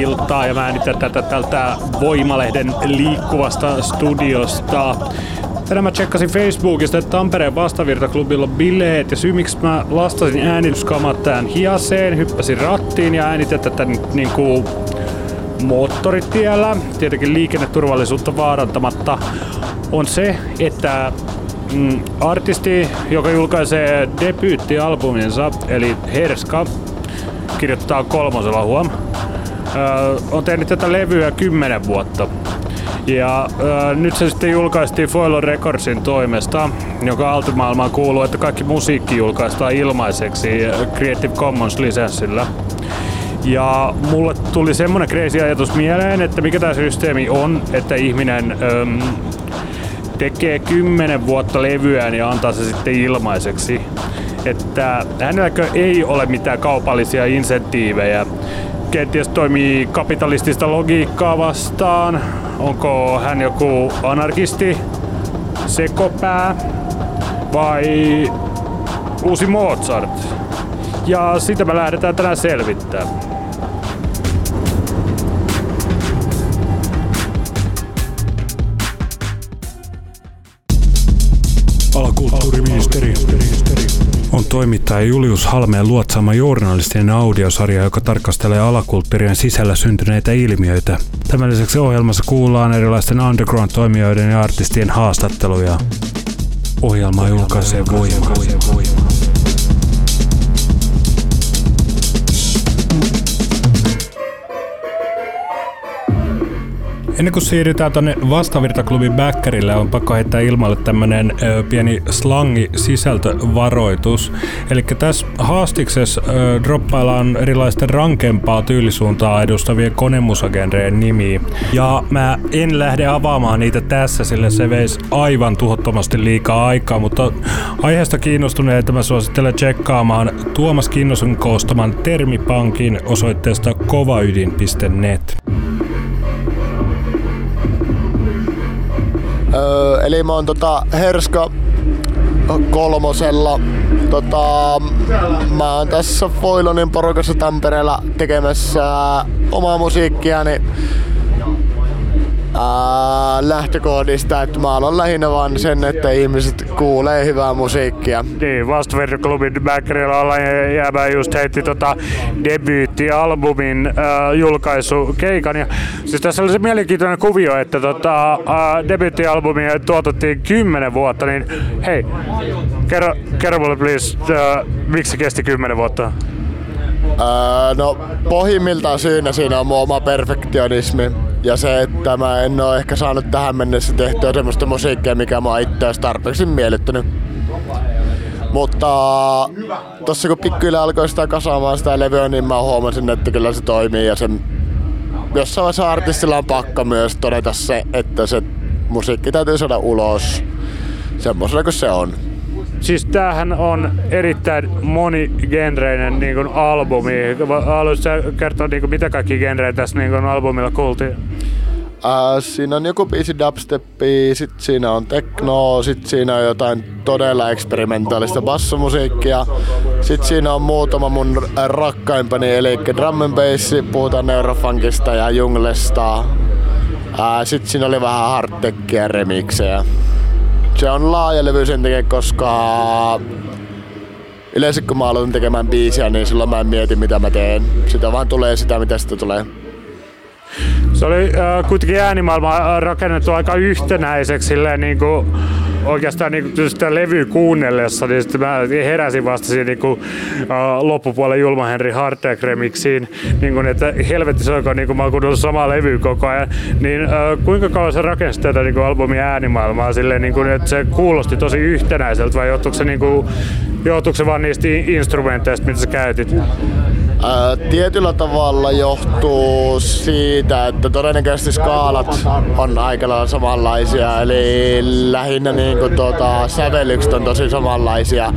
Iltaa ja mä äänitän tätä tältä Voimalehden liikkuvasta studiosta. Tänään mä tsekkasin Facebookista, että Tampereen vastavirtaklubilla on bileet ja syy miksi mä lastasin äänityskamat tähän hiaseen, hyppäsin rattiin ja äänitin tätä niin kuin moottoritiellä, tietenkin liikenneturvallisuutta vaarantamatta, on se, että mm, artisti, joka julkaisee debyyttialbuminsa, eli Herska, kirjoittaa kolmosella huom on tehnyt tätä levyä kymmenen vuotta. Ja äh, nyt se sitten julkaistiin Foilon Recordsin toimesta, joka altimaailmaan kuuluu, että kaikki musiikki julkaistaan ilmaiseksi Creative Commons-lisenssillä. Ja mulle tuli semmonen crazy ajatus mieleen, että mikä tämä systeemi on, että ihminen ähm, tekee kymmenen vuotta levyään ja antaa se sitten ilmaiseksi. Että hänelläkö ei ole mitään kaupallisia insentiivejä kenties toimii kapitalistista logiikkaa vastaan? Onko hän joku anarkisti, sekopää vai uusi Mozart? Ja sitä me lähdetään tänään selvittämään. Toimittaja Julius Halmeen luotsaama journalistinen audiosarja, joka tarkastelee alakulttuurien sisällä syntyneitä ilmiöitä. Tämän lisäksi ohjelmassa kuullaan erilaisten underground-toimijoiden ja artistien haastatteluja. Ohjelma julkaisee voimaa. Ennen kuin siirrytään tuonne vastavirtaklubin backerille, on pakko heittää ilmalle tämmönen ö, pieni slangi sisältövaroitus. Eli tässä haastiksessa ö, droppaillaan erilaisten rankempaa tyylisuuntaa edustavien konemusagenreen nimiä. Ja mä en lähde avaamaan niitä tässä, sillä se veisi aivan tuhottomasti liikaa aikaa, mutta aiheesta kiinnostuneita mä suosittelen tsekkaamaan Tuomas Kinnosen koostaman Termipankin osoitteesta kovaydin.net. Öö, eli mä oon tota Herska kolmosella. Tota, mä oon tässä Foilonin porukassa Tampereella tekemässä omaa musiikkiani. Niin ää, lähtökohdista, että mä haluan lähinnä vaan sen, että ihmiset kuulee hyvää musiikkia. Niin, Vastavertoklubin backerilla ollaan jäävä just heitti tota debyyttialbumin äh, julkaisukeikan. Ja, siis tässä oli se mielenkiintoinen kuvio, että tota, äh, tuotettiin kymmenen vuotta, niin hei, kerro, kerro mulle please, äh, miksi se kesti kymmenen vuotta? Öö, no pohjimmiltaan syynä siinä on mun oma perfektionismi ja se, että mä en ole ehkä saanut tähän mennessä tehtyä semmoista musiikkia, mikä mä itse tarpeeksi miellyttänyt. Mutta tossa kun pikkuhiljaa alkoi sitä kasaamaan sitä levyä, niin mä huomasin, että kyllä se toimii ja se jossain vaiheessa artistilla on pakko myös todeta se, että se musiikki täytyy saada ulos semmoisena kuin se on. Siis tämähän on erittäin monigenreinen niin kuin albumi. Haluaisitko kertoa niin kuin, mitä kaikki genrejä tässä niin kuin albumilla kuultiin? Uh, siinä on joku biisi dubsteppi, sit siinä on techno, sit siinä on jotain todella eksperimentaalista bassomusiikkia. Sit siinä on muutama mun rakkaimpani, eli drum and bass, puhutaan neurofunkista ja junglesta. Ää, sit siinä oli vähän hardtechia remiksejä. Se on laaja levy sen takia, koska yleensä kun mä aloitan tekemään biisiä, niin silloin mä en mieti mitä mä teen. Sitä vaan tulee sitä, mitä sitä tulee. Se oli äh, kuitenkin äänimaailma rakennettu aika yhtenäiseksi silleen niin kuin oikeastaan niin sitä levyä kuunnellessa, niin sitten mä heräsin vasta siihen niin kuin, loppupuolen Julma Hardtech remixiin, niin kuin, että helvetti se onko, niin kuin mä oon kuunnellut samaa levyä koko ajan, niin kuinka kauan sä rakensit tätä niin kuin albumin äänimaailmaa? Silleen, niin kuin, että se kuulosti tosi yhtenäiseltä vai johtuuko se, niin kuin, johtuuko se vaan niistä instrumenteista, mitä sä käytit? Ää, tietyllä tavalla johtuu siitä, että todennäköisesti skaalat on aika lailla samanlaisia, eli lähinnä niin kuin, tuota, sävellykset on tosi samanlaisia.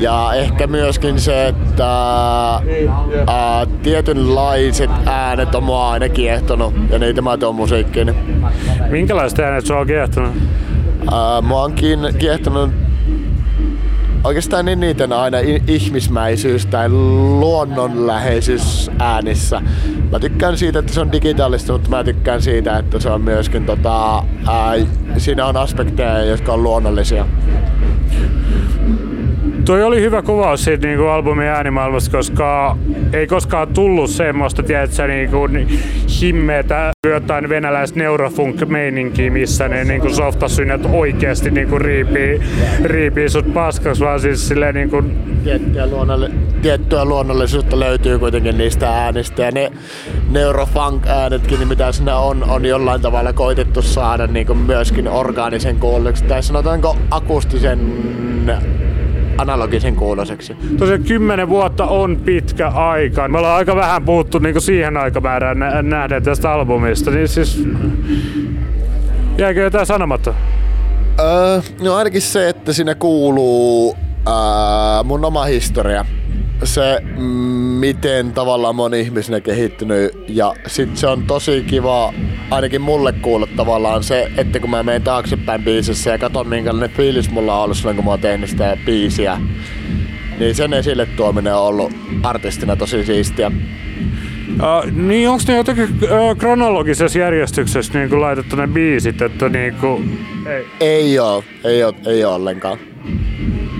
Ja ehkä myöskin se, että ää, tietynlaiset äänet on mua aina kiehtonut ja niitä mä tuon musiikkiin. Minkälaiset äänet sua on kiehtonut? Ää, mua on kiehtonut oikeastaan niin niiden aina ihmismäisyys tai luonnonläheisyys äänissä. Mä tykkään siitä, että se on digitaalista, mutta mä tykkään siitä, että se on myöskin tota, ää, siinä on aspekteja, jotka on luonnollisia. Toi oli hyvä kuvaus siitä niin kuin albumin äänimaailmasta, koska ei koskaan tullut semmoista, tiedätkö, niin kuin himmeetä jotain venäläistä neurofunk-meininkiä, missä ne niin kuin softasynet oikeasti niin kuin riipii, riipii sut paskaksi, vaan siis silleen niin kuin... Tiettyä, luonnolle, tiettyä luonnollisuutta löytyy kuitenkin niistä äänistä ja ne neurofunk-äänetkin, niin mitä siinä on, on jollain tavalla koitettu saada niin kuin myöskin orgaanisen kuulluksi. Tai sanotaanko akustisen analogisen kuuloseksi. Tosiaan kymmenen vuotta on pitkä aika. Me ollaan aika vähän puhuttu niin siihen aikamäärään nähdä tästä albumista. Niin siis, jääkö jotain sanomatta? Öö, no ainakin se, että siinä kuuluu öö, mun oma historia se, miten tavallaan moni ihmisenä kehittynyt ja sit se on tosi kiva ainakin mulle kuulla tavallaan se, että kun mä menen taaksepäin biisissä ja katson minkälainen fiilis mulla on ollut silloin kun mä oon tehnyt sitä biisiä, niin sen esille tuominen on ollut artistina tosi siistiä. Uh, niin onko ne jotenkin uh, kronologisessa järjestyksessä niin laitettu ne biisit, että niin kuin, ei. Ei oo, ei oo, ei oo ollenkaan.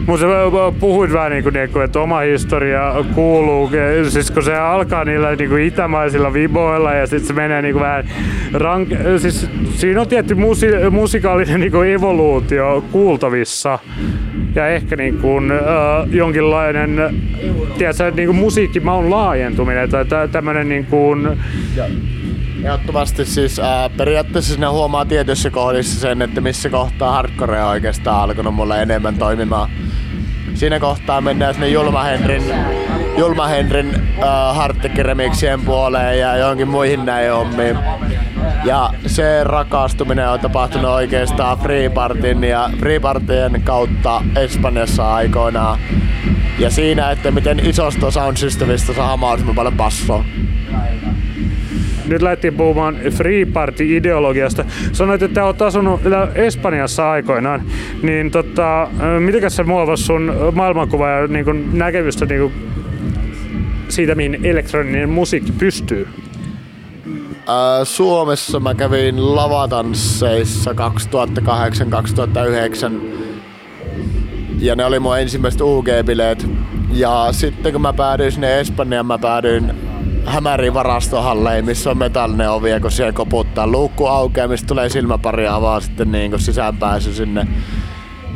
Mutta puhuit vähän niin kuin, niinku, että oma historia kuuluu, siis kun se alkaa niillä niin kuin itämaisilla viboilla ja sitten se menee niin kuin vähän rank... Siis siinä on tietty musi- musikaalinen niin kuin evoluutio kuultavissa ja ehkä niin kuin, äh, jonkinlainen tiedätkö, niin kuin musiikkimaun laajentuminen tai tämmöinen niin kuin, Ehdottomasti siis ää, periaatteessa sinä huomaa tietyissä kohdissa sen, että missä kohtaa hardcore on oikeastaan alkanut mulle enemmän toimimaan. Siinä kohtaa mennään sinne Julma Henrin, Julma Henrin äh, puoleen ja johonkin muihin näin hommiin. Ja se rakastuminen on tapahtunut oikeastaan Freepartin ja Freepartien kautta Espanjassa aikoinaan. Ja siinä, että miten isosta sound systemista saa mahdollisimman paljon bassoa nyt lähdettiin puhumaan Free Party-ideologiasta. Sanoit, että olet asunut Espanjassa aikoinaan, niin tota, miten se muovasi sun maailmankuva ja niin kuin näkemystä niin kuin siitä, mihin elektroninen musiikki pystyy? Suomessa mä kävin lavatansseissa 2008-2009 ja ne oli mun ensimmäiset UG-bileet. Ja sitten kun mä päädyin sinne Espanjaan, mä päädyin hämäriin varastohalleihin, missä on metallinen ovi ja kun siellä koputtaa luukku aukeaa, mistä tulee silmäpari avaa sitten niin sisäänpääsy sinne.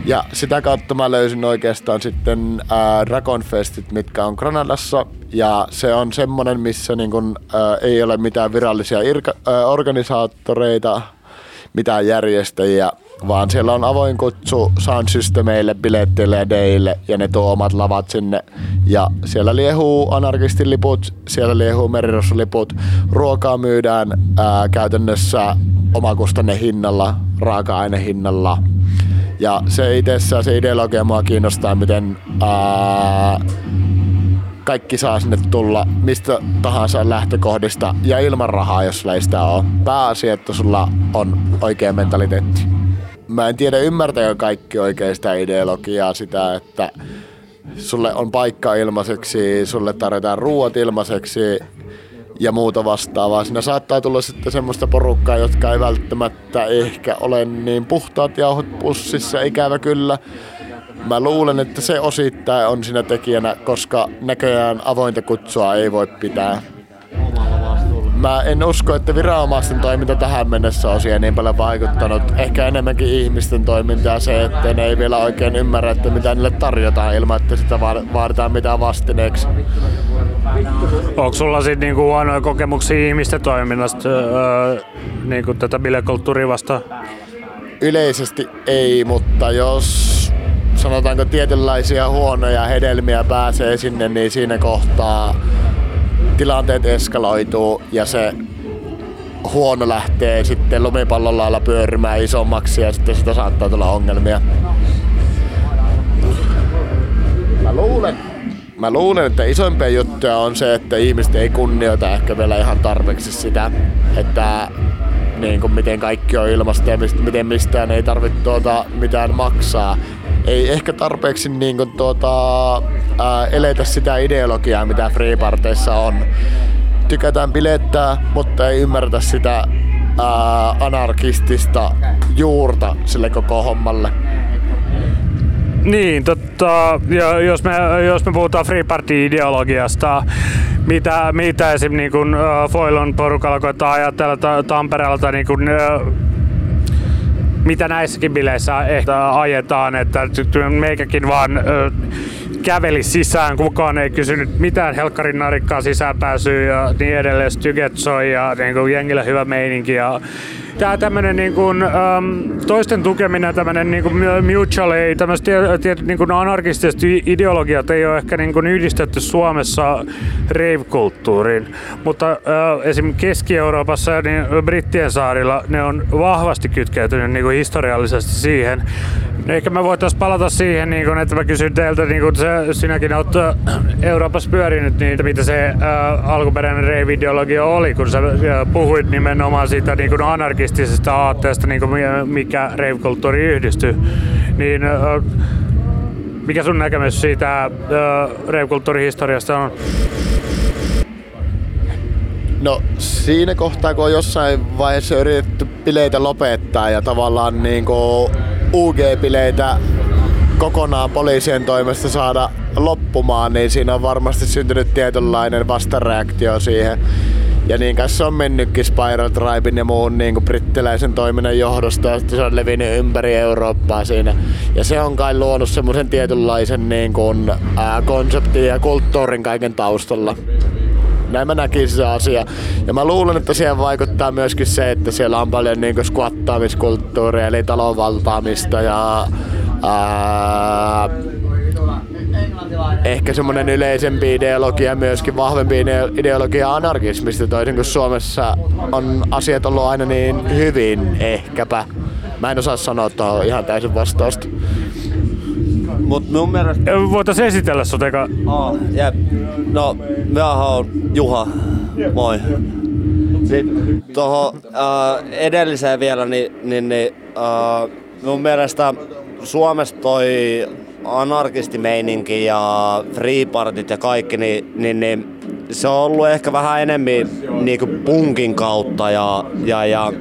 Ja sitä kautta mä löysin oikeastaan sitten ää, Dragon Festit, mitkä on Granadassa. Ja se on semmonen, missä niin kun, ää, ei ole mitään virallisia irka, ää, organisaattoreita, mitään järjestäjiä, vaan siellä on avoin kutsu sound systemeille, biletteille ja deille ja ne tuo omat lavat sinne. Ja siellä liehuu anarkistin liput, siellä liehuu merirossuliput. Ruokaa myydään ää, käytännössä omakustanne hinnalla, raaka-ainehinnalla. Ja se itsessään, se ideologia mua kiinnostaa, miten ää, kaikki saa sinne tulla mistä tahansa lähtökohdista ja ilman rahaa, jos sulla ei sitä ole. Pääasia, että sulla on oikea mentaliteetti. Mä en tiedä ymmärtääkö kaikki oikein sitä ideologiaa, sitä, että sulle on paikka ilmaiseksi, sulle tarjotaan ruoat ilmaiseksi, ja muuta vastaavaa. Siinä saattaa tulla sitten semmoista porukkaa, jotka ei välttämättä ehkä ole niin puhtaat jauhot pussissa, ikävä kyllä. Mä luulen, että se osittain on siinä tekijänä, koska näköjään avointa kutsua ei voi pitää. Mä en usko, että viranomaisten toiminta tähän mennessä on siihen niin paljon vaikuttanut. Ehkä enemmänkin ihmisten toiminta ja se, että ne ei vielä oikein ymmärrä, että mitä niille tarjotaan ilman, että sitä vaaditaan mitään vastineeksi. Onko sulla sitten niinku huonoja kokemuksia ihmisten toiminnasta öö, niinku tätä bilekulttuuria vastaan? Yleisesti ei, mutta jos sanotaanko tietynlaisia huonoja hedelmiä pääsee sinne, niin siinä kohtaa tilanteet eskaloituu ja se huono lähtee sitten lumipallon lailla pyörimään isommaksi ja sitten sitä saattaa tulla ongelmia. Mä luulen, mä luulen, että isoimpia juttuja on se, että ihmiset ei kunnioita ehkä vielä ihan tarpeeksi sitä, että niin kuin miten kaikki on ilmasta ja miten mistään ei tarvitse tuota mitään maksaa ei ehkä tarpeeksi niin kuin, tuota, ää, eletä sitä ideologiaa, mitä Freeparteissa on. Tykätään bilettää, mutta ei ymmärretä sitä ää, anarkistista juurta sille koko hommalle. Niin, totta, ja jos, me, jos me puhutaan Free Party-ideologiasta, mitä, mitä esim. Niin Foilon porukalla koittaa ajatella ta- Tampereelta niin kun, mitä näissäkin bileissä ajetaan, että meikäkin vaan käveli sisään, kukaan ei kysynyt mitään helkkarin narikkaa sisäänpääsyä ja niin edelleen, styget soi ja niin jengillä hyvä meininki ja tämä tämmöinen niin kuin, um, toisten tukeminen, tämmöinen niin kuin mutual aid, tämmöiset tietyt niin kuin anarkistiset ideologiat ei ole ehkä niin kuin yhdistetty Suomessa rave-kulttuuriin, mutta uh, esim. Keski-Euroopassa ja niin Brittien saarilla ne on vahvasti kytkeytynyt niin kuin historiallisesti siihen. Ehkä me voitaisiin palata siihen, niin kun, että mä kysyn teiltä, niin kun se, sinäkin olet Euroopassa pyörinyt, niin mitä se äh, alkuperäinen rave-ideologia oli, kun sä äh, puhuit nimenomaan siitä niin kun anarkistisesta aatteesta, niin mikä rave-kulttuuri yhdistyy. Niin, mikä sun näkemys siitä rave-kulttuurihistoriasta on? No siinä kohtaa, kun on jossain vaiheessa yritetty bileitä lopettaa ja tavallaan niin UG-bileitä kokonaan poliisien toimesta saada loppumaan, niin siinä on varmasti syntynyt tietynlainen vastareaktio siihen. Ja niin kanssa on mennytkin Spiral Tribein ja muun niin kuin brittiläisen toiminnan johdosta, että se on levinnyt ympäri Eurooppaa siinä. Ja se on kai luonut semmoisen tietynlaisen niin kuin, ää, konseptin ja kulttuurin kaiken taustalla näin mä näkisin se asia. Ja mä luulen, että siihen vaikuttaa myöskin se, että siellä on paljon niin squattaamiskulttuuria, eli talonvaltaamista ja ää, ehkä semmoinen yleisempi ideologia, myöskin vahvempi ideologia anarkismista, toisin kuin Suomessa on asiat ollut aina niin hyvin ehkäpä. Mä en osaa sanoa tuohon ihan täysin vastausta. Mut mun mielestä... Voitais esitellä sut eka. Oh, jep. No, mä oon Juha. Moi. Sitten tuohon äh, edelliseen vielä, niin, niin, niin äh, mun mielestä Suomessa toi anarkistimeininki ja freepartit ja kaikki, niin, niin, niin se on ollut ehkä vähän enemmän niinku punkin kautta ja, ja, ja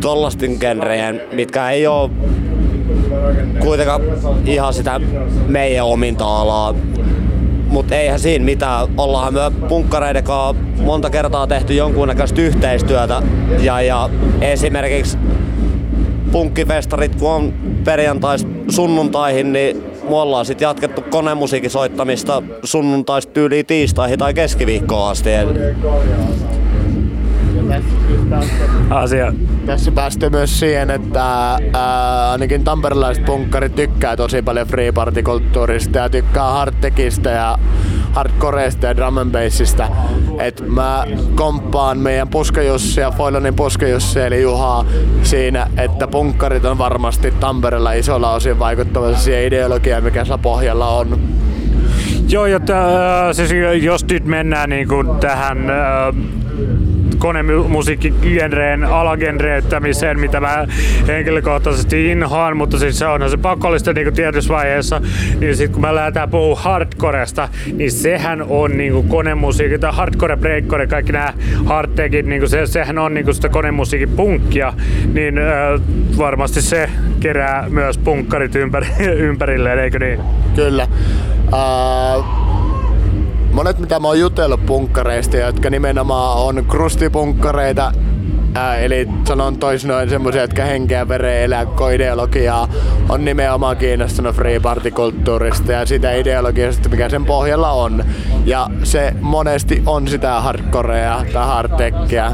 tollasten genrejen, mitkä ei ole kuitenkaan ihan sitä meidän ominta alaa. Mutta eihän siinä mitään. Ollaan me punkkareiden kanssa monta kertaa tehty jonkunnäköistä yhteistyötä. Ja, ja esimerkiksi punkkifestarit, kun on perjantais sunnuntaihin, niin me ollaan sitten jatkettu konemusiikin soittamista sunnuntaista tyyliin tiistaihin tai keskiviikkoon asti asia. Tässä päästä myös siihen, että ää, ainakin tamperelaiset punkkarit tykkää tosi paljon free party-kulttuurista ja tykkää hardtekistä ja hardcoreista ja drum and bassista. Et mä komppaan meidän Puskajussi ja Foilonin Puskajussi eli Juhaa siinä, että punkkarit on varmasti Tampereella isolla osin vaikuttamassa siihen ideologiaan, mikä se pohjalla on. Joo, jotta, äh, siis jos nyt mennään niin kuin tähän äh, konemusiikkigenreen alagenreyttämiseen, mitä mä henkilökohtaisesti inhoan, mutta siis se on se pakollista niin tietyssä vaiheessa. Niin sitten kun mä lähdetään puhua hardcoresta, niin sehän on niin konemusiikki, tai hardcore, breakcore, kaikki nämä hardtekit, niin se, sehän on niin sitä konemusiikin punkkia, niin äh, varmasti se kerää myös punkkarit ympäri, ympärilleen, eikö niin? Kyllä. Uh, monet mitä mä oon jutellut punkkareista, jotka nimenomaan on krustipunkkareita, Ää, eli sanon toisin semmoisia, jotka henkeä vereen elää ideologiaa, on nimenomaan kiinnostunut free party-kulttuurista ja sitä ideologiasta, mikä sen pohjalla on. Ja se monesti on sitä hardcorea tai hardtechia.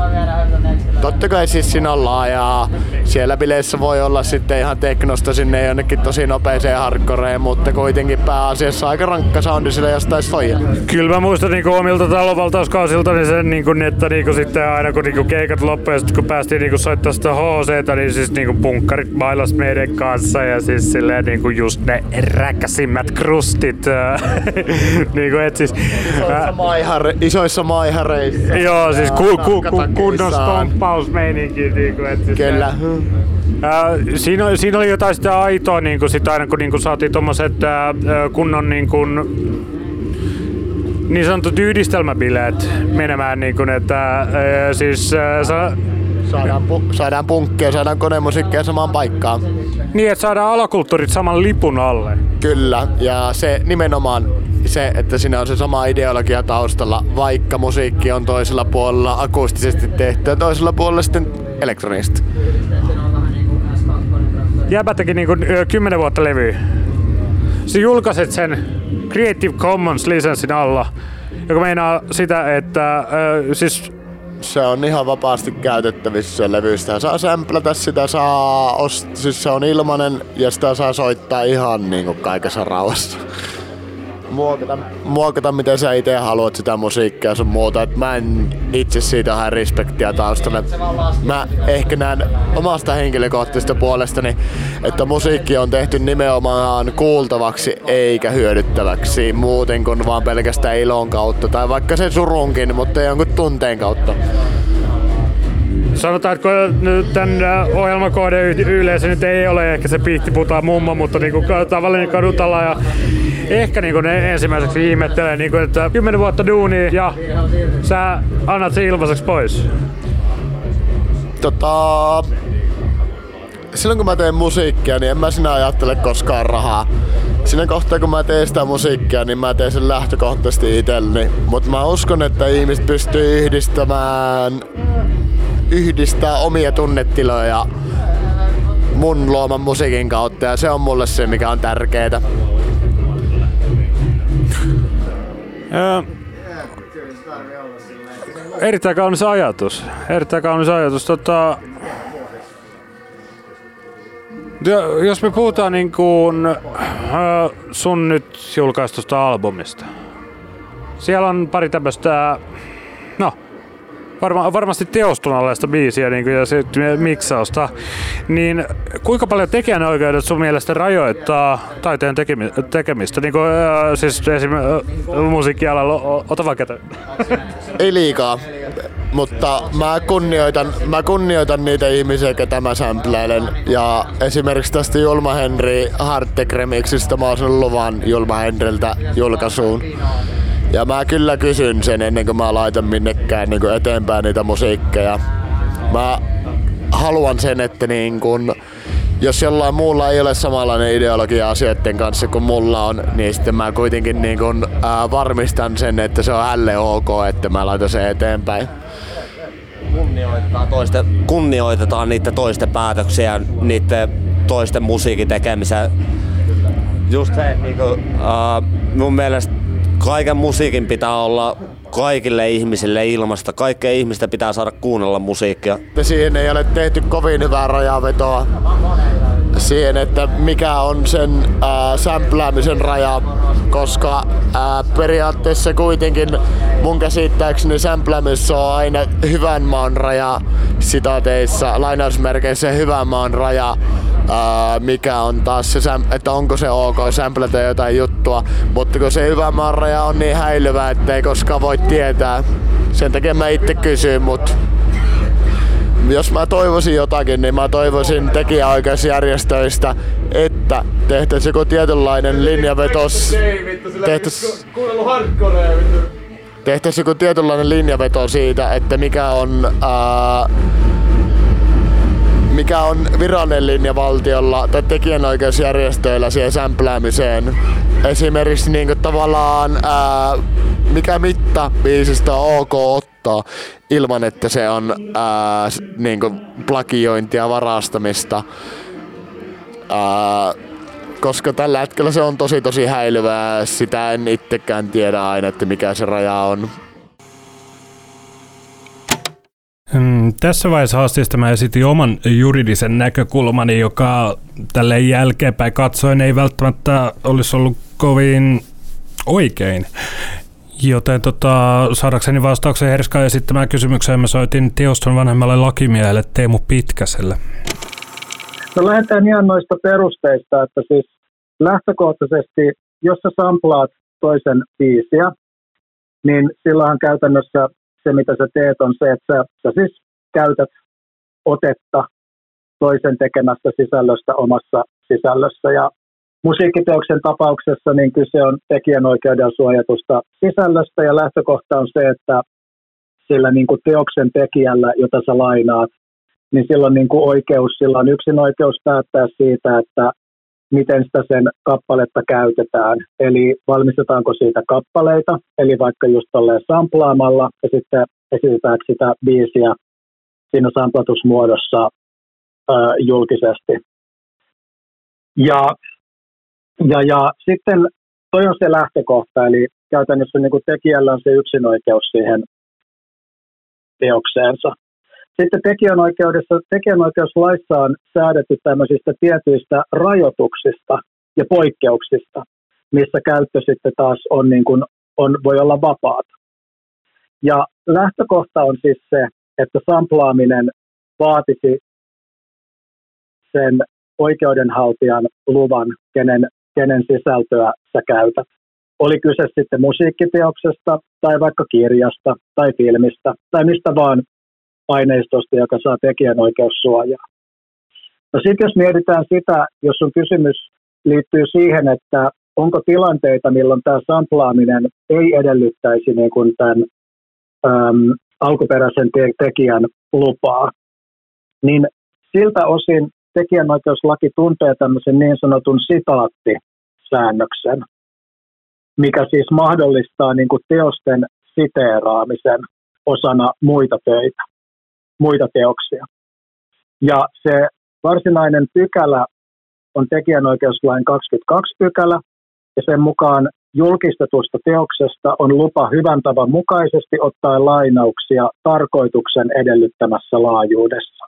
Totta kai siis siinä on laajaa. Siellä bileissä voi olla sitten ihan teknosta sinne jonnekin tosi nopeeseen hardcoreen, mutta kuitenkin pääasiassa aika rankka soundi sillä jostain soija. Kyllä mä muistan niinku omilta talonvaltauskausilta niin sen, niinku, että niinku, sitten aina kun niinku, keikat loppuivat sitten kun päästiin niinku soittaa sitä HC, niin siis niinku punkkarit bailas meidän kanssa ja siis silleen niinku just ne räkäsimmät krustit. niinku et siis, isoissa, maihare, isoissa maihareissa. Joo, siis ku, ku, ku, kunnon stomppausmeininki. Niinku, et siis Kyllä. Äh, siinä, siinä oli jotain sitä aitoa, niin kuin sit aina kun niin kuin saatiin tuommoiset kunnon niin kuin, niin sanotut yhdistelmäbileet menemään, niin kuin, että äh, siis äh, sa- Saadaan, pu- saadaan punkkia, saadaan konemusiikkia samaan paikkaan. Niin, että saadaan alakulttuurit saman lipun alle. Kyllä, ja se nimenomaan se, että siinä on se sama ideologia taustalla, vaikka musiikki on toisella puolella akustisesti tehty ja toisella puolella sitten elektronista. Jäbä teki niin kuin, 10 vuotta levyä. Sä julkaiset sen Creative Commons lisenssin alla, joka meinaa sitä, että äh, siis se on ihan vapaasti käytettävissä se levy. Sitä saa sämplätä, sitä saa ost- siis se on ilmanen ja sitä saa soittaa ihan niinku kaikessa rauhassa. Muokata, muokata miten sä itse haluat sitä musiikkia sun muuta. Et mä en itse siitä hae respektiä taustalle. Mä ehkä näen omasta henkilökohtaisesta puolestani, että musiikki on tehty nimenomaan kuultavaksi eikä hyödyttäväksi muuten kuin vaan pelkästään ilon kautta. Tai vaikka se surunkin, mutta jonkun tunteen kautta sanotaanko nyt tämän ohjelmakohden yleensä nyt ei ole ehkä se pihtiputa mummo, mutta niinku tavallinen kadutala ja ehkä niinku ne ensimmäiseksi ihmettelee, niinku, että 10 vuotta duuni ja sä annat se ilmaiseksi pois. Tota, silloin kun mä teen musiikkia, niin en mä sinä ajattele koskaan rahaa. Siinä kohtaa kun mä teen sitä musiikkia, niin mä teen sen lähtökohtaisesti itselleni. Mutta mä uskon, että ihmiset pystyy yhdistämään yhdistää omia tunnetiloja mun luoman musiikin kautta ja se on mulle se, mikä on tärkeää. Erittäin kaunis ajatus. Erittäin kaunis ajatus. Tota, jos me puhutaan niin kuin, sun nyt julkaistusta albumista. Siellä on pari tämmöistä, no, varma, varmasti teostunalleista biisiä niin ja se miksausta, niin kuinka paljon tekijänoikeudet sun mielestä rajoittaa taiteen tekemi, tekemistä? Niin kuin, äh, siis esimerkiksi äh, musiikkialalla, ota vaikka Ei liikaa, mutta mä kunnioitan, mä kunnioitan niitä ihmisiä, ketä mä sampleilen. Ja esimerkiksi tästä Julma Henry Hardtech Remixistä mä oon luvan Julma Henryltä julkaisuun. Ja mä kyllä kysyn sen ennen kuin mä laitan minnekään niin eteenpäin niitä musiikkeja. Mä haluan sen, että niin kun, jos jollain muulla ei ole samanlainen ideologia asioiden kanssa kuin mulla on, niin sitten mä kuitenkin niin kun, ää, varmistan sen, että se on hälle ok, että mä laitan sen eteenpäin. Kunnioitetaan, toiste, kunnioitetaan niiden toisten päätöksiä, niiden toisten musiikin tekemisen. Just se, niin kuin, uh, mun mielestä kaiken musiikin pitää olla kaikille ihmisille ilmasta. Kaikkea ihmistä pitää saada kuunnella musiikkia. Siihen ei ole tehty kovin hyvää rajavetoa siihen, että mikä on sen äh, sämpläämisen raja, koska äh, periaatteessa kuitenkin mun käsittääkseni sämpläämisessä on aina hyvän maan raja sitaateissa, lainausmerkeissä hyvän maan raja, ää, mikä on taas se, että onko se ok sämplätä jotain juttua, mutta kun se hyvä marraja on niin häilyvä, että ei koskaan voi tietää. Sen takia mä itse kysyn, mutta jos mä toivoisin jotakin, niin mä toivoisin tekijäoikeusjärjestöistä, että tehtäisiin joku tietynlainen linjavetos. Tehtäisiin tehtäisiin joku tietynlainen linjaveto siitä, että mikä on ää, mikä on virallinen linja valtiolla tai tekijänoikeusjärjestöillä siihen sämpläämiseen. Esimerkiksi niin kuin tavallaan ää, mikä mitta biisistä on ok ottaa ilman, että se on ää, niin kuin plagiointia, varastamista. Ää, koska tällä hetkellä se on tosi tosi häilyvää. Sitä en itsekään tiedä aina, että mikä se raja on. Mm, tässä vaiheessa haasteesta mä esitin oman juridisen näkökulmani, joka tälle jälkeenpäin katsoen ei välttämättä olisi ollut kovin oikein. Joten tota, saadakseni vastauksen Herskaan esittämään kysymykseen, mä soitin teoston vanhemmalle lakimiehelle Teemu Pitkäselle. No lähdetään ihan noista perusteista, että siis lähtökohtaisesti, jos sä samplaat toisen biisiä, niin silloinhan käytännössä se, mitä sä teet, on se, että sä, sä siis käytät otetta toisen tekemästä sisällöstä omassa sisällössä. Ja musiikkiteoksen tapauksessa niin kyse on tekijänoikeuden suojatusta sisällöstä ja lähtökohta on se, että sillä niin kuin teoksen tekijällä, jota sä lainaat, niin silloin niin kuin oikeus, sillä on yksin oikeus päättää siitä, että miten sitä sen kappaletta käytetään. Eli valmistetaanko siitä kappaleita, eli vaikka just tolleen samplaamalla ja sitten esitetäänkö sitä biisiä siinä samplatusmuodossa ö, julkisesti. Ja, ja, ja sitten toi on se lähtökohta, eli käytännössä niin tekijällä on se yksinoikeus siihen teokseensa. Sitten tekijänoikeudessa, tekijänoikeuslaissa on säädetty tämmöisistä tietyistä rajoituksista ja poikkeuksista, missä käyttö sitten taas on, niin kuin, on, voi olla vapaata. Ja lähtökohta on siis se, että samplaaminen vaatisi sen oikeudenhaltijan luvan, kenen, kenen sisältöä sä käytät. Oli kyse sitten musiikkiteoksesta tai vaikka kirjasta tai filmistä tai mistä vaan aineistosta, joka saa tekijänoikeussuojaa. No sitten jos mietitään sitä, jos sun kysymys liittyy siihen, että onko tilanteita, milloin tämä samplaaminen ei edellyttäisi niin kuin tämän äm, alkuperäisen te- tekijän lupaa, niin siltä osin tekijänoikeuslaki tuntee tämmöisen niin sanotun sitaattisäännöksen, mikä siis mahdollistaa niin kuin teosten siteeraamisen osana muita töitä muita teoksia. Ja se varsinainen pykälä on tekijänoikeuslain 22 pykälä, ja sen mukaan julkistetusta teoksesta on lupa hyvän tavan mukaisesti ottaa lainauksia tarkoituksen edellyttämässä laajuudessa.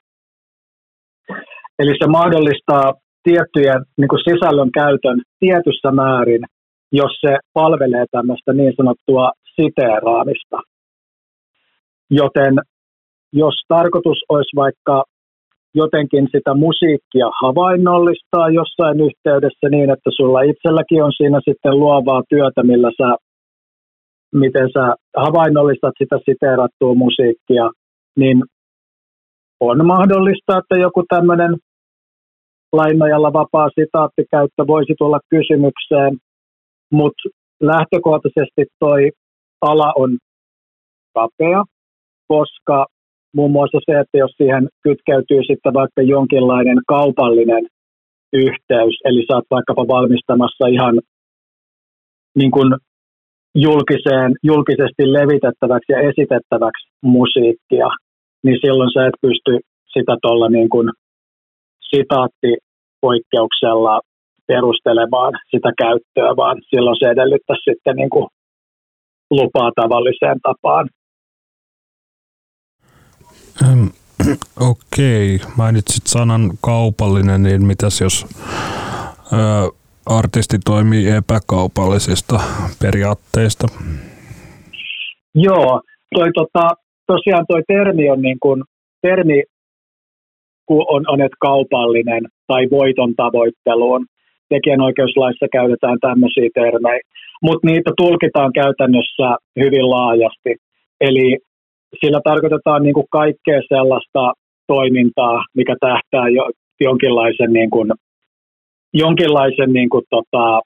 Eli se mahdollistaa tiettyjen niin kuin sisällön käytön tietyssä määrin, jos se palvelee tämmöistä niin sanottua siteeraamista. Joten jos tarkoitus olisi vaikka jotenkin sitä musiikkia havainnollistaa jossain yhteydessä niin, että sulla itselläkin on siinä sitten luovaa työtä, millä sä, miten sä havainnollistat sitä siteerattua musiikkia, niin on mahdollista, että joku tämmöinen lainojalla vapaa sitaattikäyttö voisi tulla kysymykseen, mutta lähtökohtaisesti toi ala on kapea, koska muun muassa se, että jos siihen kytkeytyy sitten vaikka jonkinlainen kaupallinen yhteys, eli oot vaikkapa valmistamassa ihan niin kuin julkiseen, julkisesti levitettäväksi ja esitettäväksi musiikkia, niin silloin sä et pysty sitä tuolla niin kuin sitaattipoikkeuksella perustelemaan sitä käyttöä, vaan silloin se edellyttäisi sitten niin kuin lupaa tavalliseen tapaan. Okei, okay. mainitsit sanan kaupallinen, niin mitäs jos ö, artisti toimii epäkaupallisista periaatteista? Joo, toi, tota, tosiaan toi termi on niin kuin, termi on, on että kaupallinen tai voiton tavoitteluun. Tekijänoikeuslaissa käytetään tämmöisiä termejä, mutta niitä tulkitaan käytännössä hyvin laajasti. Eli sillä tarkoitetaan niin kuin kaikkea sellaista toimintaa, mikä tähtää jo, jonkinlaisen, niin kuin, jonkinlaisen niin kuin, tota,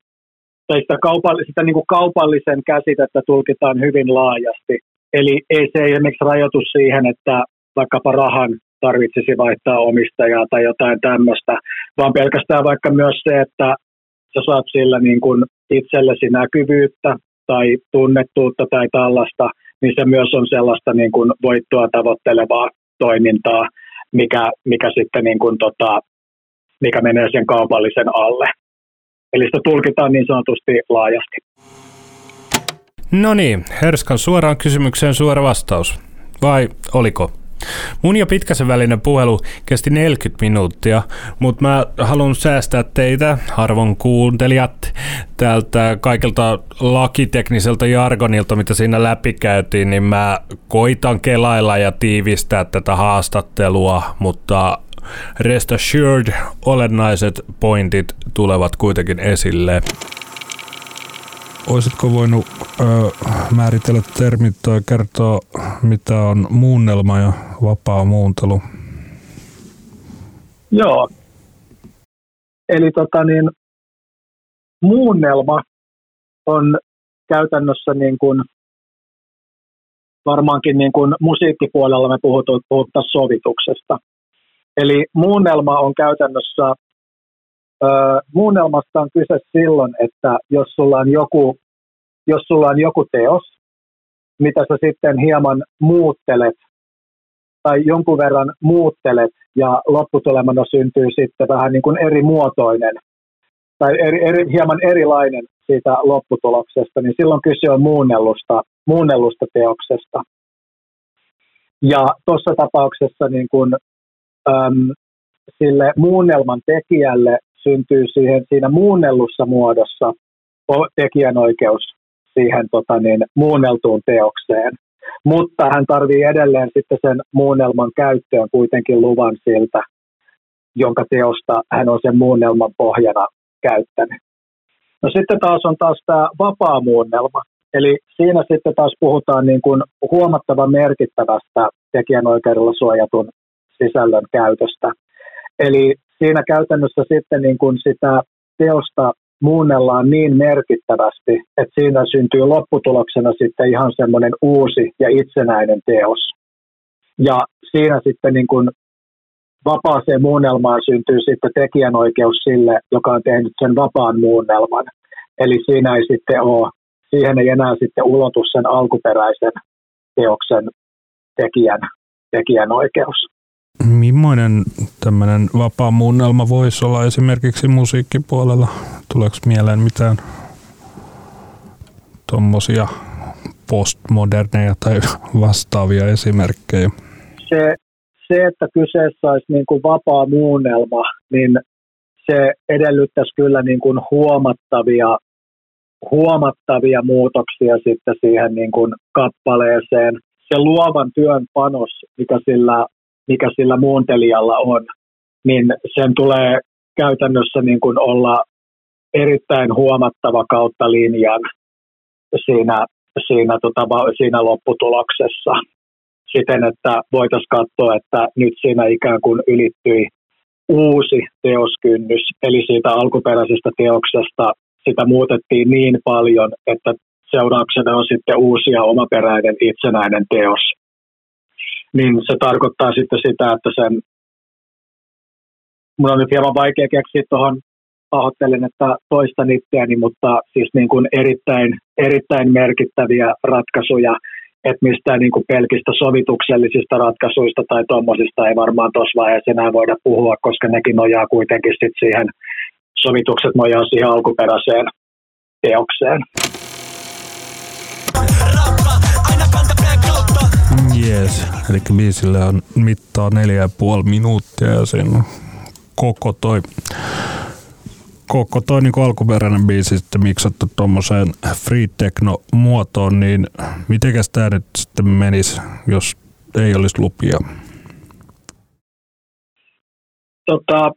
tai sitä, kaupall- sitä niin kuin kaupallisen käsitettä tulkitaan hyvin laajasti. Eli ei se esimerkiksi rajoitu siihen, että vaikkapa rahan tarvitsisi vaihtaa omistajaa tai jotain tämmöistä, vaan pelkästään vaikka myös se, että sä saat sillä niin kuin itsellesi näkyvyyttä tai tunnettuutta tai tällaista, niin se myös on sellaista niin kuin voittoa tavoittelevaa toimintaa, mikä, mikä sitten niin kuin tota, mikä menee sen kaupallisen alle. Eli sitä tulkitaan niin sanotusti laajasti. No niin, Herskan suoraan kysymykseen suora vastaus. Vai oliko? Mun ja Pitkäsen välinen puhelu kesti 40 minuuttia, mutta mä haluan säästää teitä, arvon kuuntelijat, täältä kaikilta lakitekniseltä jargonilta, mitä siinä läpikäytiin, niin mä koitan kelailla ja tiivistää tätä haastattelua, mutta rest assured, olennaiset pointit tulevat kuitenkin esille. Olisitko voinut ö, määritellä termit tai kertoa, mitä on muunnelma ja vapaa muuntelu? Joo. Eli tota niin, muunnelma on käytännössä niin kuin, varmaankin niin kuin musiikkipuolella me puhutaan sovituksesta. Eli muunnelma on käytännössä muunnelmasta on kyse silloin, että jos sulla on joku, jos sulla on joku teos, mitä sä sitten hieman muuttelet tai jonkun verran muuttelet ja lopputulemana syntyy sitten vähän niin kuin eri muotoinen tai eri, eri, hieman erilainen siitä lopputuloksesta, niin silloin kyse on muunnellusta, muunnellusta teoksesta. Ja tuossa tapauksessa niin kuin, äm, sille muunnelman tekijälle syntyy siihen siinä muunnellussa muodossa tekijänoikeus siihen tota niin, muunneltuun teokseen. Mutta hän tarvii edelleen sitten sen muunnelman käyttöön kuitenkin luvan siltä, jonka teosta hän on sen muunnelman pohjana käyttänyt. No sitten taas on taas tämä vapaa muunnelma. Eli siinä sitten taas puhutaan niin kuin huomattavan merkittävästä tekijänoikeudella suojatun sisällön käytöstä. Eli siinä käytännössä sitten niin kuin sitä teosta muunnellaan niin merkittävästi, että siinä syntyy lopputuloksena sitten ihan semmoinen uusi ja itsenäinen teos. Ja siinä sitten niin kuin vapaaseen muunnelmaan syntyy sitten tekijänoikeus sille, joka on tehnyt sen vapaan muunnelman. Eli siinä ei sitten ole, siihen ei enää sitten ulotu sen alkuperäisen teoksen tekijän, tekijänoikeus. Millainen tämmöinen vapaa muunnelma voisi olla esimerkiksi musiikkipuolella? Tuleeko mieleen mitään tuommoisia postmoderneja tai vastaavia esimerkkejä? Se, se että kyseessä olisi niin kuin vapaa muunnelma, niin se edellyttäisi kyllä niin kuin huomattavia, huomattavia muutoksia sitten siihen niin kuin kappaleeseen. Se luovan työn panos, mikä sillä mikä sillä muuntelijalla on, niin sen tulee käytännössä niin kuin olla erittäin huomattava kautta linjan siinä, siinä, tota, siinä lopputuloksessa. Siten, että voitaisiin katsoa, että nyt siinä ikään kuin ylittyi uusi teoskynnys, eli siitä alkuperäisestä teoksesta sitä muutettiin niin paljon, että seurauksena on sitten uusia omaperäinen itsenäinen teos niin se tarkoittaa sitten sitä, että sen, mun on nyt hieman vaikea keksiä tuohon, pahoittelen, että toista itseäni, mutta siis niin kuin erittäin, erittäin merkittäviä ratkaisuja, että mistään niin kuin pelkistä sovituksellisista ratkaisuista tai tuommoisista ei varmaan tuossa vaiheessa enää voida puhua, koska nekin nojaa kuitenkin sit siihen, sovitukset nojaa siihen alkuperäiseen teokseen. Jees, eli biisillä on mittaa neljä ja puoli minuuttia ja siinä on koko toi, koko toi niin alkuperäinen biisi sitten miksattu tuommoiseen free techno muotoon, niin mitenkäs tämä nyt sitten menisi, jos ei olisi lupia? Tota,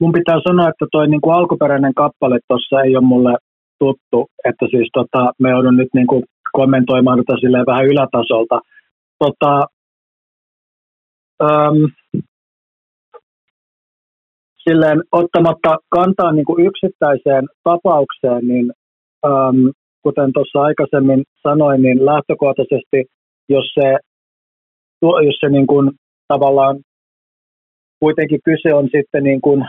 mun pitää sanoa, että toi niin kuin alkuperäinen kappale tuossa ei ole mulle tuttu, että siis tota, me joudun nyt niin kuin kommentoimaan tätä vähän ylätasolta – tota, äm, silleen ottamatta kantaa niin kuin yksittäiseen tapaukseen, niin äm, kuten tuossa aikaisemmin sanoin, niin lähtökohtaisesti, jos se, jos se niin kuin, tavallaan kuitenkin kyse on sitten niin kuin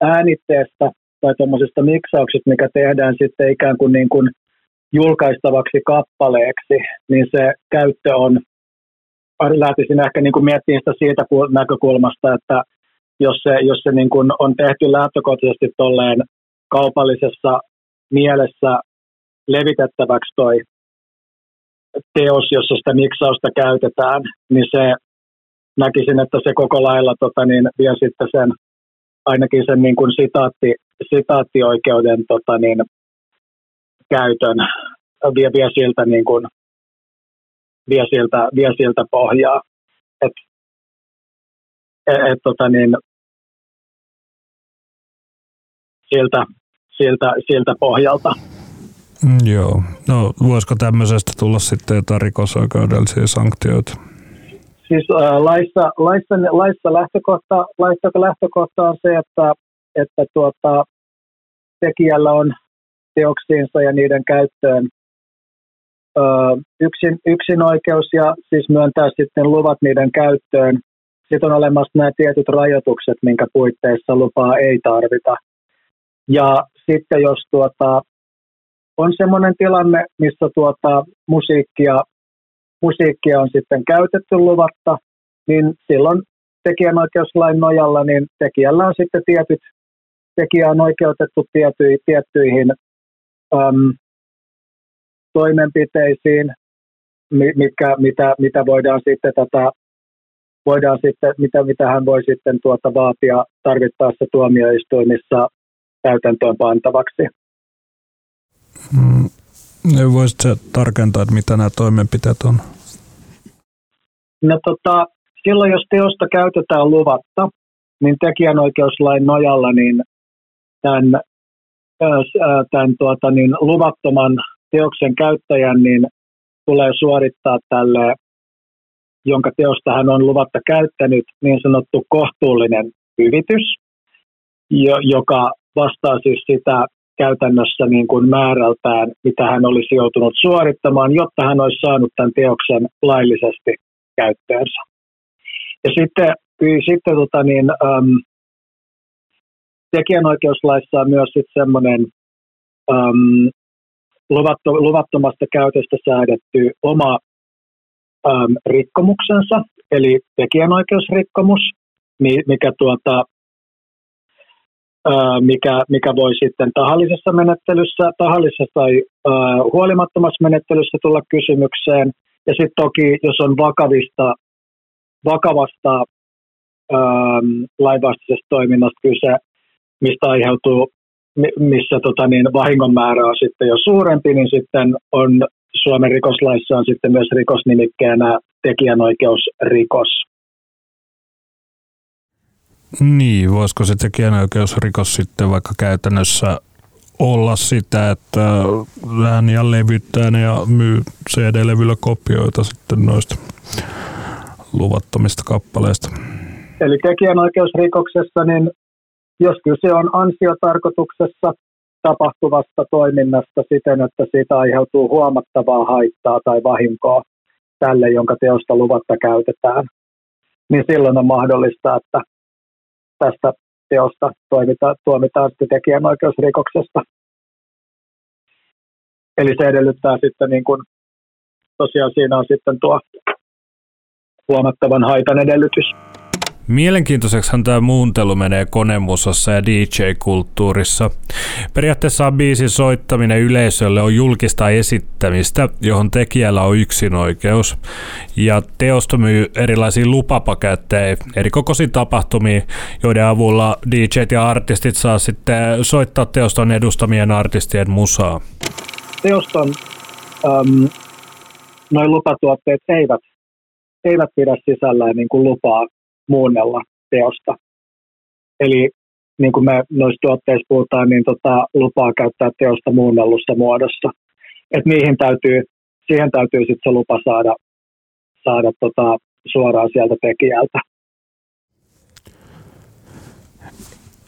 äänitteestä tai tuommoisesta miksauksesta, mikä tehdään sitten ikään kuin, niin kuin julkaistavaksi kappaleeksi, niin se käyttö on, lähtisin ehkä niin kuin miettimään sitä siitä näkökulmasta, että jos se, jos se niin kuin on tehty lähtökohtaisesti tolleen kaupallisessa mielessä levitettäväksi toi teos, jossa sitä miksausta käytetään, niin se näkisin, että se koko lailla tota, niin, vie sitten sen, ainakin sen niin kuin sitaatti, sitaattioikeuden tota, niin, käytön, vie, vie siltä, niin kuin, vie siltä, vie siltä pohjaa. Et, et, et, tota, niin, siltä, siltä, siltä pohjalta. Mm, joo. No voisiko tämmöisestä tulla sitten jotain rikosoikeudellisia sanktioita? Siis äh, laissa, laissa, laissa, lähtökohta, laissa lähtökohta on se, että, että tuota, tekijällä on teoksiinsa ja niiden käyttöön yksin, yksin oikeus ja siis myöntää sitten luvat niiden käyttöön. Sitten on olemassa nämä tietyt rajoitukset, minkä puitteissa lupaa ei tarvita. Ja sitten jos tuota, on sellainen tilanne, missä tuota, musiikkia, musiikkia on sitten käytetty luvatta, niin silloin tekijänoikeuslain nojalla niin tekijällä on sitten tietyt, tekijä on oikeutettu tiettyihin, tiettyihin äm, toimenpiteisiin, mitkä, mitä, mitä voidaan sitten tätä voidaan sitten, mitä, mitä hän voi sitten tuota vaatia tarvittaessa tuomioistuimissa täytäntöön pantavaksi. Mm, Voisitko tarkentaa, että mitä nämä toimenpiteet on? No tota, silloin jos teosta käytetään luvatta, niin tekijänoikeuslain nojalla niin tämän, tämän tuota, niin luvattoman teoksen käyttäjän niin tulee suorittaa tälle, jonka teosta hän on luvatta käyttänyt, niin sanottu kohtuullinen hyvitys, joka vastaa siis sitä käytännössä niin kuin määrältään, mitä hän olisi joutunut suorittamaan, jotta hän olisi saanut tämän teoksen laillisesti käyttöönsä. Ja sitten, sitten tota niin, äm, tekijänoikeuslaissa on myös sitten semmoinen luvattomasta käytöstä säädetty oma äm, rikkomuksensa, eli tekijänoikeusrikkomus, mikä tuota, mikä, mikä voi sitten tahallisessa menettelyssä, tahallisessa tai huolimattomassa menettelyssä tulla kysymykseen. Ja sitten toki, jos on vakavista, vakavasta lainvastaisesta toiminnasta kyse, mistä aiheutuu, missä tota niin, vahingon määrä on sitten jo suurempi, niin sitten on Suomen rikoslaissa on sitten myös rikosnimikkeenä tekijänoikeusrikos. Niin, voisiko se tekijänoikeusrikos sitten vaikka käytännössä olla sitä, että ääniä levyttää ne ja myy CD-levyllä kopioita sitten noista luvattomista kappaleista. Eli tekijänoikeusrikoksessa, niin jos kyse on ansiotarkoituksessa tapahtuvasta toiminnasta siten, että siitä aiheutuu huomattavaa haittaa tai vahinkoa tälle, jonka teosta luvatta käytetään, niin silloin on mahdollista, että tästä teosta toimitaan, tuomitaan sitten tekijänoikeusrikoksesta. Eli se edellyttää sitten niin kuin, tosiaan siinä on sitten tuo huomattavan haitan edellytys. Mielenkiintoiseksihan tämä muuntelu menee konemusassa ja DJ-kulttuurissa. Periaatteessa biisin soittaminen yleisölle on julkista esittämistä, johon tekijällä on yksinoikeus. Ja teosto myy erilaisia lupapaketteja, eri kokoisia tapahtumia, joiden avulla DJt ja artistit saa sitten soittaa teoston edustamien artistien musaa. Teoston um, noin lupatuotteet eivät, eivät pidä sisällään niin kuin lupaa muunnella teosta. Eli niin kuin me noissa tuotteissa puhutaan, niin tota, lupaa käyttää teosta muunnellussa muodossa. Et niihin täytyy, siihen täytyy sitten se lupa saada, saada tota, suoraan sieltä tekijältä.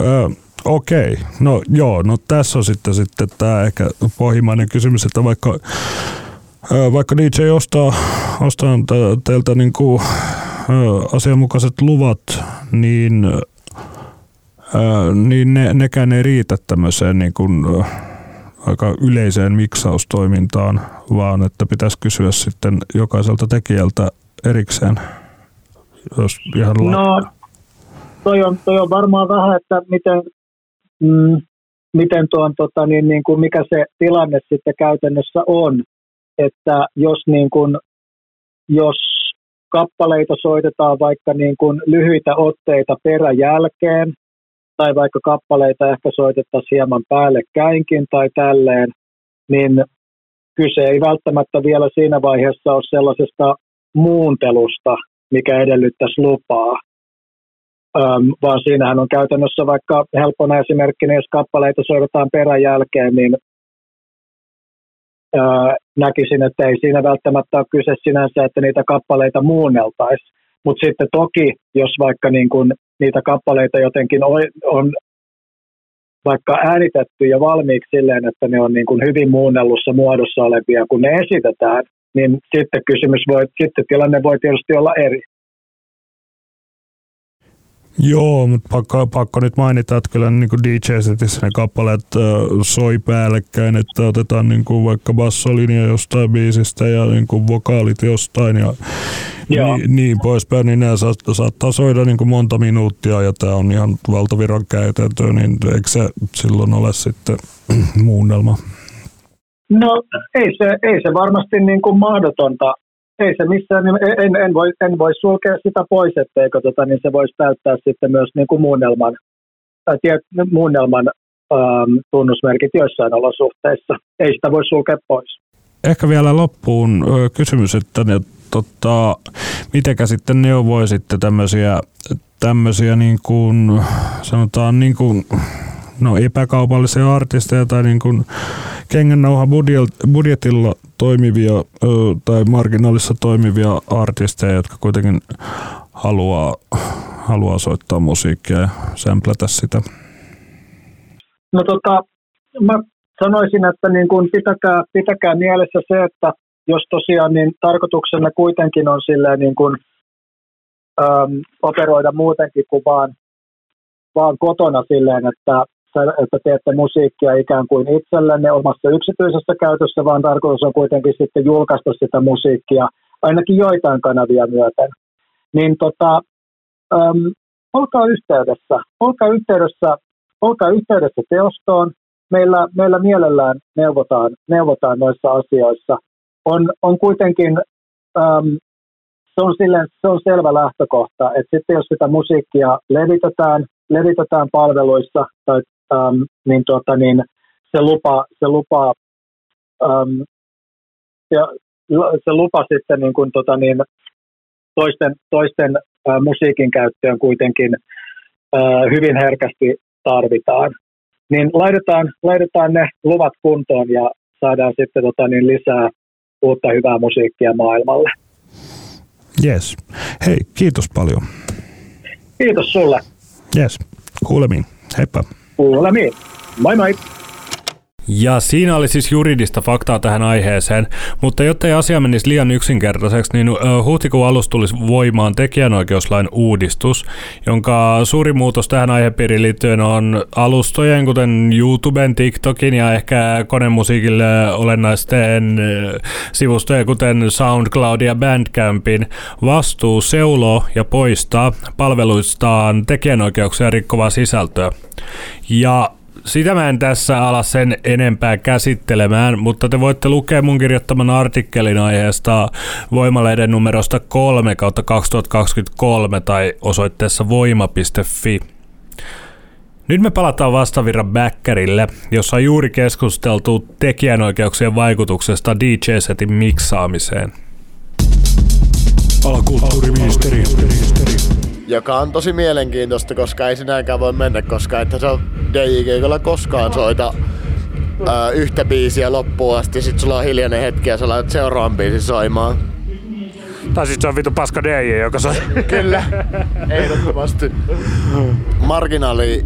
Öö, Okei, no joo, no tässä on sitten, sitten tämä ehkä pohjimainen kysymys, että vaikka, öö, vaikka DJ ostaa, ostaa teiltä niin kuin asianmukaiset luvat, niin, niin ne, nekään ei riitä tämmöiseen niin kuin, aika yleiseen miksaustoimintaan, vaan että pitäisi kysyä sitten jokaiselta tekijältä erikseen, jos ihan No, toi on, toi on varmaan vähän, että miten, mm, miten tuon, tota, niin, niin kuin mikä se tilanne sitten käytännössä on. Että jos, niin kuin, jos kappaleita soitetaan vaikka niin kuin lyhyitä otteita peräjälkeen, tai vaikka kappaleita ehkä soitettaisiin hieman päällekkäinkin tai tälleen, niin kyse ei välttämättä vielä siinä vaiheessa ole sellaisesta muuntelusta, mikä edellyttäisi lupaa, Öm, vaan siinähän on käytännössä vaikka helppona esimerkkinä, jos kappaleita soitetaan peräjälkeen, niin öö, näkisin, että ei siinä välttämättä ole kyse sinänsä, että niitä kappaleita muunneltaisiin. Mutta sitten toki, jos vaikka niin kun niitä kappaleita jotenkin on, vaikka äänitetty ja valmiiksi silleen, että ne on niin kuin hyvin muunnellussa muodossa olevia, kun ne esitetään, niin sitten kysymys voi, sitten tilanne voi tietysti olla eri. Joo, mutta pakko, pakko nyt mainita, että kyllä niin DJ-setissä ne kappaleet äh, soi päällekkäin, että otetaan niin kuin vaikka bassolinja jostain biisistä ja niin kuin vokaalit jostain ja niin, niin poispäin, niin nämä saattaa, saattaa soida niin kuin monta minuuttia ja tämä on ihan valtaviran käytäntö, niin eikö se silloin ole sitten muunnelma? No ei se, ei se varmasti niin kuin mahdotonta ei se missään, en, en, voi, en voi sulkea sitä pois, etteikö tota, niin se voisi täyttää sitten myös niin kuin muunnelman, tai tiet, muunnelman ähm, tunnusmerkit joissain olosuhteissa. Ei sitä voi sulkea pois. Ehkä vielä loppuun kysymys, että ne, tota, mitenkä sitten neuvoi sitten tämmöisiä, tämmöisiä niin kuin, sanotaan niin kuin, no epäkaupallisia artisteja tai niin kuin kengännauha budjetilla toimivia tai marginaalissa toimivia artisteja, jotka kuitenkin haluaa, haluaa soittaa musiikkia ja sämplätä sitä? No tota, mä sanoisin, että niin kun pitäkää, pitäkää mielessä se, että jos tosiaan niin tarkoituksena kuitenkin on silleen niin kun, äm, operoida muutenkin kuin vaan, vaan kotona silleen, että että teette musiikkia ikään kuin itsellenne omassa yksityisessä käytössä, vaan tarkoitus on kuitenkin sitten julkaista sitä musiikkia ainakin joitain kanavia myöten. Niin tota, äm, olkaa yhteydessä, olkaa yhteydessä, olkaa yhteydessä teostoon. Meillä, meillä mielellään neuvotaan, neuvotaan noissa asioissa. On, on kuitenkin, äm, se, on silleen, se on selvä lähtökohta, että sitten jos sitä musiikkia levitetään, levitetään palveluissa tai ähm, niin, tuota, niin se lupa, se lupa, ähm, ja, se lupa sitten niin kuin, tuota, niin, toisten, toisten äh, musiikin käyttöön kuitenkin äh, hyvin herkästi tarvitaan. Niin laitetaan, laitetaan ne luvat kuntoon ja saadaan sitten tota, niin lisää uutta hyvää musiikkia maailmalle. Yes. Hei, kiitos paljon. Kiitos sulle. Yes, kuulemiin. Heippa. Kuulemiin. Moi moi! Ja siinä oli siis juridista faktaa tähän aiheeseen, mutta jotta ei asia menisi liian yksinkertaiseksi, niin huhtikuun alussa tulisi voimaan tekijänoikeuslain uudistus, jonka suuri muutos tähän aihepiiriin liittyen on alustojen, kuten YouTuben, TikTokin ja ehkä konemusiikille olennaisten sivustojen, kuten SoundCloud ja Bandcampin vastuu seuloo ja poistaa palveluistaan tekijänoikeuksia rikkovaa sisältöä. Ja sitä mä en tässä ala sen enempää käsittelemään, mutta te voitte lukea mun kirjoittaman artikkelin aiheesta Voimalehden numerosta 3 kautta 2023 tai osoitteessa voima.fi. Nyt me palataan vastavirran backerille, jossa on juuri keskusteltu tekijänoikeuksien vaikutuksesta DJ-setin miksaamiseen. Alakulttuuriministeri joka on tosi mielenkiintoista, koska ei sinäkään voi mennä, koska että se on DJ-keikolla koskaan soita ää, yhtä biisiä loppuun asti, sit sulla on hiljainen hetki ja sä laitat seuraavan biisin soimaan. Tai siis se on vitu paska DJ, joka soi. Kyllä, ehdottomasti. Marginaali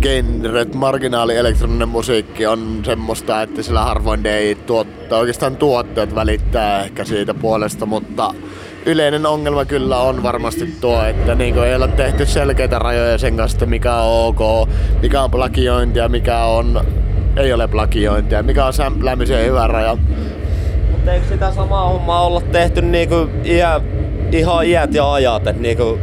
genret, marginaali elektroninen musiikki on semmoista, että sillä harvoin DJ tuottaa, oikeastaan tuotteet välittää ehkä siitä puolesta, mutta yleinen ongelma kyllä on varmasti tuo, että niin ei ole tehty selkeitä rajoja sen kanssa, että mikä on ok, mikä on plagiointia, mikä on ei ole plagiointia, mikä on sämpläämisen hyvä raja. Mutta eikö sitä samaa hommaa olla tehty niinku iä, ihan iät ja ajat, että niinku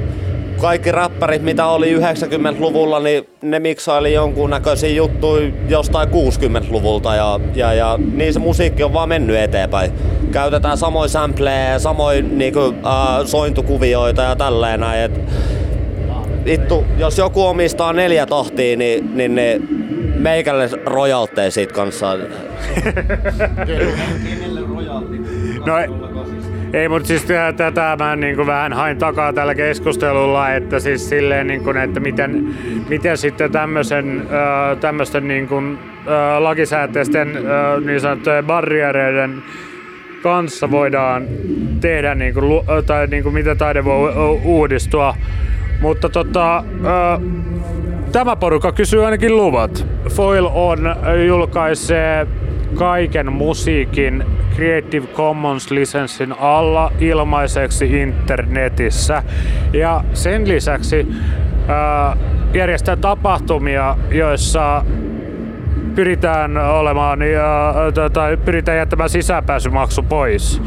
kaikki räppärit, mitä oli 90-luvulla, niin ne miksaili jonkun näköisiä juttuja jostain 60-luvulta ja, ja, ja niin se musiikki on vaan mennyt eteenpäin. Käytetään samoin sampleja, samoin niinku, äh, sointukuvioita ja tälleen näin. Et, vittu, jos joku omistaa neljä tahtia, niin, niin, niin meikälle rojaltteja siitä kanssa. no, ei, mutta siis tätä mä niin kuin vähän hain takaa tällä keskustelulla, että siis silleen, niin kuin, että miten, miten sitten tämmöisen, tämmöisten niin kuin, lakisääteisten niin sanottujen barriereiden kanssa voidaan tehdä, niin kuin, tai niin kuin, miten taide voi uudistua. Mutta tota, tämä porukka kysyy ainakin luvat. Foil on julkaisee kaiken musiikin Creative Commons-lisenssin alla ilmaiseksi internetissä. Ja sen lisäksi ää, järjestää tapahtumia, joissa pyritään olemaan ja, tai pyritään jättämään sisäpääsymaksu pois.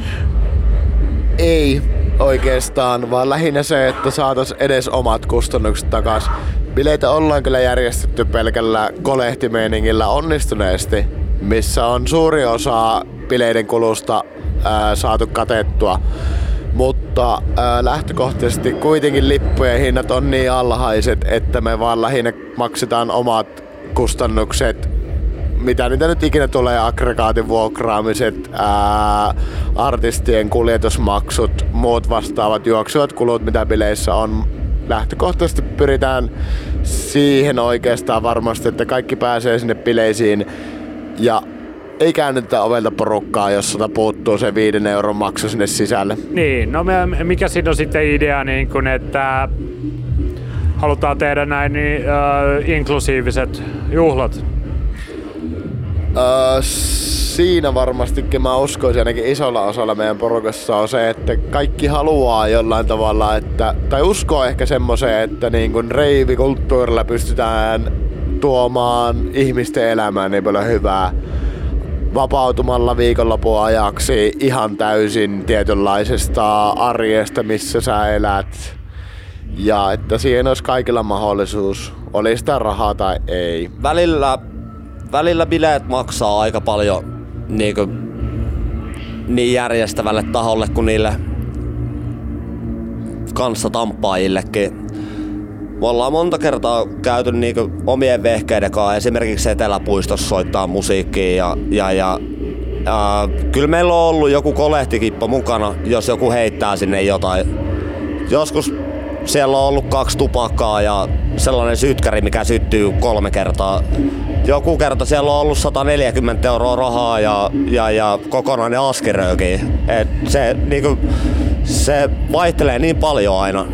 Ei oikeastaan, vaan lähinnä se, että saatas edes omat kustannukset takaisin. Bileitä ollaan kyllä järjestetty pelkällä kolehtimeiningillä onnistuneesti, missä on suuri osa bileiden kulusta ää, saatu katettua. Mutta ää, lähtökohtaisesti kuitenkin lippujen hinnat on niin alhaiset, että me vaan lähinnä maksetaan omat kustannukset mitä niitä nyt ikinä tulee, aggregaatin vuokraamiset, ää, artistien kuljetusmaksut, muut vastaavat juoksuvat kulut, mitä bileissä on. Lähtökohtaisesti pyritään siihen oikeastaan varmasti, että kaikki pääsee sinne bileisiin ja ei käännetä ovelta porukkaa, jos sota puuttuu se viiden euron maksu sinne sisälle. Niin, no mikä siinä on sitten idea, niin kun, että halutaan tehdä näin niin, uh, inklusiiviset juhlat? Uh, siinä varmastikin mä uskoisin ainakin isolla osalla meidän porukassa on se, että kaikki haluaa jollain tavalla, että, tai uskoo ehkä semmoiseen, että niin kun reivikulttuurilla pystytään tuomaan ihmisten elämään niin paljon hyvää vapautumalla viikonlopun ajaksi ihan täysin tietynlaisesta arjesta, missä sä elät. Ja että siihen olisi kaikilla mahdollisuus, oli sitä rahaa tai ei. Välillä, välillä bileet maksaa aika paljon niin, kuin, niin järjestävälle taholle kuin niille kanssa tampaajillekin. Me ollaan monta kertaa käyty niinku omien vehkeiden kanssa esimerkiksi Eteläpuistossa soittaa musiikkia ja, ja, ja ää, kyllä meillä on ollut joku kolehtikippo mukana, jos joku heittää sinne jotain. Joskus siellä on ollut kaksi tupakkaa ja sellainen sytkäri, mikä syttyy kolme kertaa. Joku kerta siellä on ollut 140 euroa rahaa ja, ja, ja kokonainen askiröökin. Et se, niinku, se vaihtelee niin paljon aina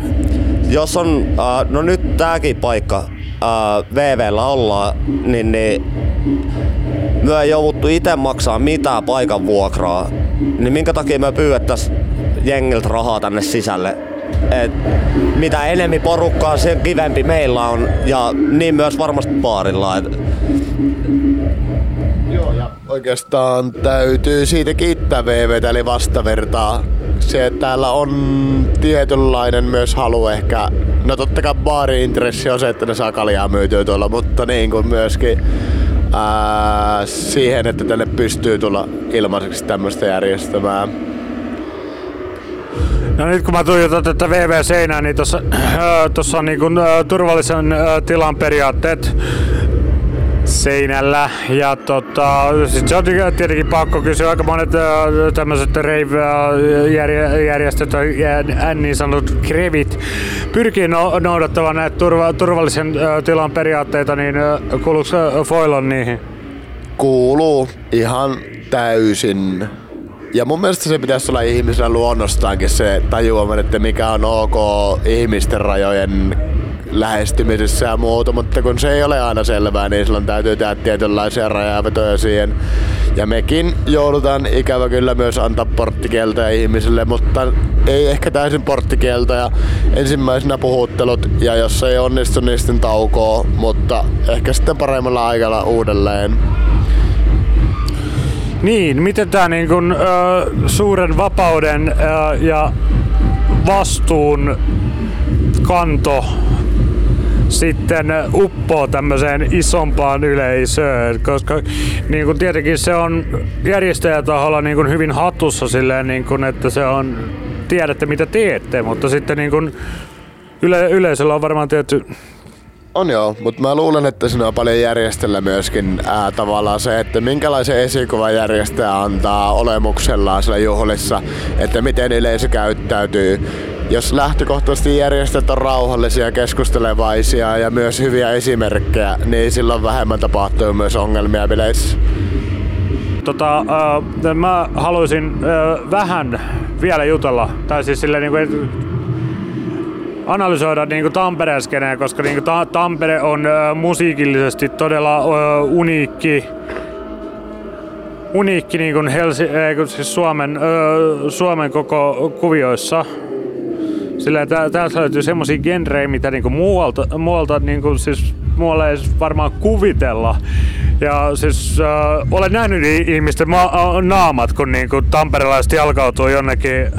jos on, äh, no nyt tääkin paikka äh, VVllä ollaan, niin, niin myö ei jouduttu itse maksaa mitään paikan vuokraa, niin minkä takia me pyydettäis jengiltä rahaa tänne sisälle? Et mitä enemmän porukkaa, sen kivempi meillä on ja niin myös varmasti baarilla. Et Joo, ja oikeastaan täytyy siitä kiittää VVtä eli vastavertaa se, että täällä on tietynlainen myös halu ehkä, no totta kai baari-intressi on se, että ne saa kaljaa myytyä tuolla, mutta niin kuin myöskin ää, siihen, että tänne pystyy tulla ilmaiseksi tämmöistä järjestämään. No nyt kun mä tuijotan tätä VV-seinää, niin tuossa on niin kuin, turvallisen tilan periaatteet seinällä. Ja tota, sit se on tietenkin pakko kysyä, aika monet tämmöiset rave-järjestöt niin sanotut krevit pyrkii no, noudattamaan näitä turva, turvallisen tilan periaatteita, niin kuuluuko Foilon niihin? Kuuluu ihan täysin. ja mun mielestä se pitäisi olla ihmisellä luonnostaankin se tajuamaan, että mikä on ok ihmisten rajojen lähestymisessä ja muuta, mutta kun se ei ole aina selvää, niin silloin täytyy tehdä tietynlaisia rajavetoja siihen. Ja mekin joudutaan ikävä kyllä myös antaa porttikieltoja ihmisille, mutta ei ehkä täysin porttikieltoja. Ensimmäisenä puhuttelut ja jos ei onnistu, niin sitten taukoo, mutta ehkä sitten paremmalla aikalla uudelleen. Niin, miten tämä niin kun, ö, suuren vapauden ö, ja vastuun kanto sitten uppoo tämmöiseen isompaan yleisöön, koska niin kuin tietenkin se on järjestäjätaholla niin kuin hyvin hatussa silleen, niin kuin, että se on, tiedätte mitä teette, mutta sitten niin kuin yle, yleisöllä on varmaan tietty on joo, mutta mä luulen, että siinä on paljon järjestellä myöskin ää, tavallaan se, että minkälaisen esikuvan järjestäjä antaa olemuksellaan siellä juhlissa, että miten yleisö käyttäytyy. Jos lähtökohtaisesti järjestöt on rauhallisia, keskustelevaisia ja myös hyviä esimerkkejä, niin silloin vähemmän tapahtuu myös ongelmia bileissä. Tota, äh, mä haluaisin äh, vähän vielä jutella, tai siis silleen, niin kuin, analysoida niin kuin Tampereen skeneen, koska niin kuin ta- Tampere on äh, musiikillisesti todella äh, uniikki, uniikki niin kuin Helsi- äh, siis Suomen, äh, Suomen koko kuvioissa. Sillä täältä löytyy semmoisia genrejä, mitä niinku muualta, muualta niinku siis muualle ei varmaan kuvitella. Ja siis äh, olen nähnyt ihmisten ma- naamat, kun niinku tamperelaiset jalkautuu jonnekin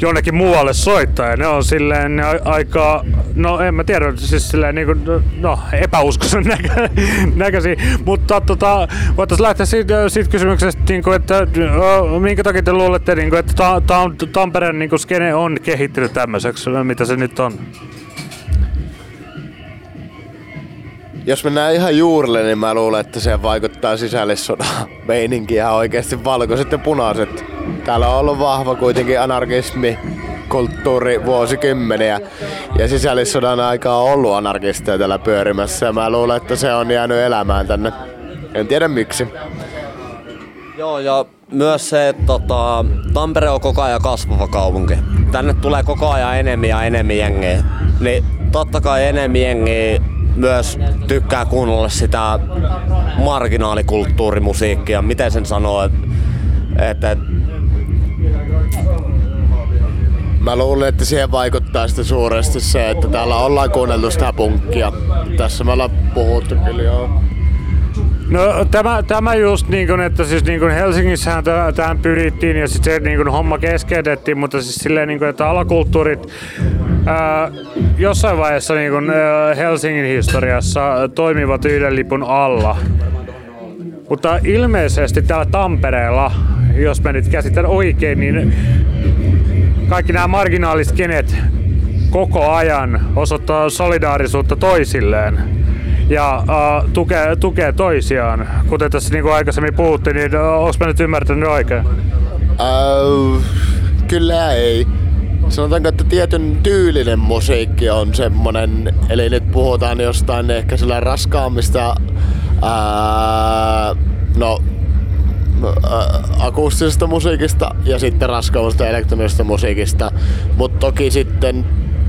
jonnekin muualle soittaa ja ne on silleen ne aika, no en mä tiedä, siis silleen niinku, no epäuskoisen näkö, näköisiä, mutta tota, voitaisiin lähteä siitä, siitä kysymyksestä, niinku, että minkä takia te luulette, niinku, että ta, ta, Tampereen niinku, skene on kehittynyt tämmöiseksi, mitä se nyt on? jos mennään ihan juurille, niin mä luulen, että se vaikuttaa sisällissodan meininkiä oikeasti valkoiset ja punaiset. Täällä on ollut vahva kuitenkin anarkismi, kulttuuri vuosikymmeniä ja sisällissodan aikaa on ollut anarkisteja täällä pyörimässä ja mä luulen, että se on jäänyt elämään tänne. En tiedä miksi. Joo, ja myös se, että tota, Tampere on koko ajan kasvava kaupunki. Tänne tulee koko ajan enemmän ja enemmän jengiä. Niin totta kai enemmän jengiä myös tykkää kuunnella sitä marginaalikulttuurimusiikkia, miten sen sanoo, että et, Mä luulen, että siihen vaikuttaa sitten suuresti se, että täällä ollaan kuunneltu sitä punkkia. Tässä me ollaan puhuttu kyllä joo. No tämä, tämä just niin kuin, että siis niin kuin Helsingissähän tähän pyrittiin ja sitten se niin kuin homma keskeytettiin, mutta siis silleen niin kuin, että alakulttuurit ää, jossain vaiheessa niin kuin, ää, Helsingin historiassa toimivat yhden lipun alla. Mutta ilmeisesti täällä Tampereella, jos mä nyt käsitän oikein, niin kaikki nämä marginaaliset kenet koko ajan osoittaa solidaarisuutta toisilleen ja uh, tukee, tukee toisiaan. Kuten tässä niin kuin aikaisemmin puhuttiin, niin uh, onko mä nyt ymmärtänyt oikein? Uh, kyllä ei. Sanotaanko, että tietyn tyylinen musiikki on semmonen, eli nyt puhutaan jostain ehkä sillä raskaammista, ää, no akustisesta musiikista ja sitten raskaammasta elektronisesta musiikista. Mutta toki sitten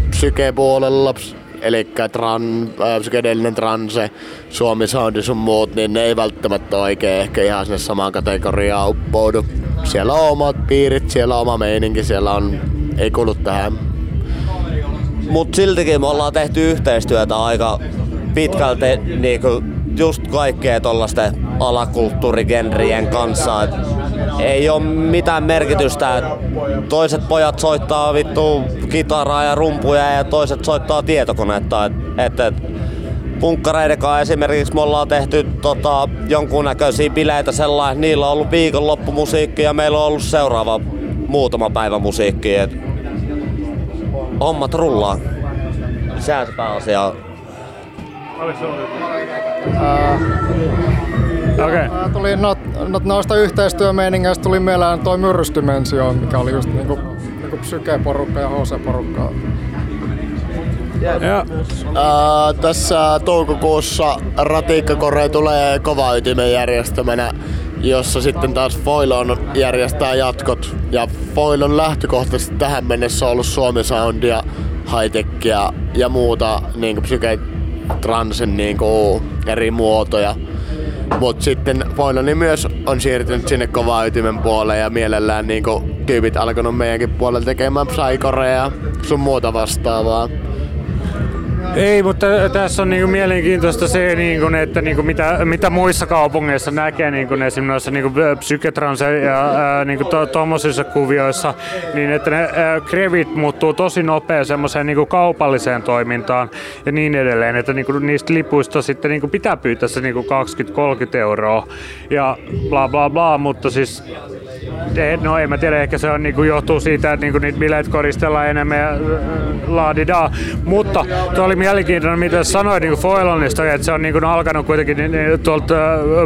psykepuolella eli tran, äh, psykedeellinen transe, Suomi Soundi sun muut, niin ne ei välttämättä oikein ehkä ihan sinne samaan kategoriaan uppoudu. Siellä on omat piirit, siellä on oma meininki, siellä on, ei kuulu tähän. Mut siltikin me ollaan tehty yhteistyötä aika pitkälti niinku just kaikkea tollasten alakulttuurigenrien kanssa. Et ei ole mitään merkitystä. Toiset pojat soittaa vittu kitaraa ja rumpuja ja toiset soittaa tietokonetta. Et, et, et, punkkareidenkaan esimerkiksi me ollaan tehty tota, jonkunnäköisiä bileitä sellainen, niillä on ollut viikonloppumusiikki ja meillä on ollut seuraava muutama päivä musiikki. Et hommat rullaa. Sehän se pääasia. Okay. Tuli no, no, noista yhteistyömeiningeistä tuli mieleen toi Myrrysdimensio, mikä oli just niinku, niinku psyke-porukka ja HC-porukka. Ja. Uh, tässä toukokuussa Ratikkakore tulee kova ytimen järjestämänä jossa sitten taas Foilon järjestää jatkot. Ja Foilon lähtökohtaisesti tähän mennessä on ollut Suomi Soundia, high-techia ja muuta niin psyketransin niin eri muotoja. Mutta sitten Foiloni myös on siirtynyt sinne kovaa ytimen puolelle ja mielellään niin tyypit alkanut meidänkin puolella tekemään psykoreja ja sun muuta vastaavaa. Ei, mutta tässä on niinku mielenkiintoista se, niinku, että niinku mitä, mitä muissa kaupungeissa näkee niinku, esimerkiksi noissa niinku, psyketranse ja niinku, tuommoisissa to, kuvioissa, niin että ne ää, krevit muuttuu tosi nopea semmoiseen niinku, kaupalliseen toimintaan ja niin edelleen, että niinku, niistä lipuista sitten niinku, pitää pyytää se niinku, 20-30 euroa ja bla bla bla, mutta siis no en mä tiedä, ehkä se on, niin kuin, johtuu siitä, että niin kuin, niitä bileet koristellaan enemmän ja laadidaa. Mutta tuo oli mielenkiintoinen, mitä sanoit niin Foilonista, että se on niin kuin, alkanut kuitenkin niin, niin, tuolta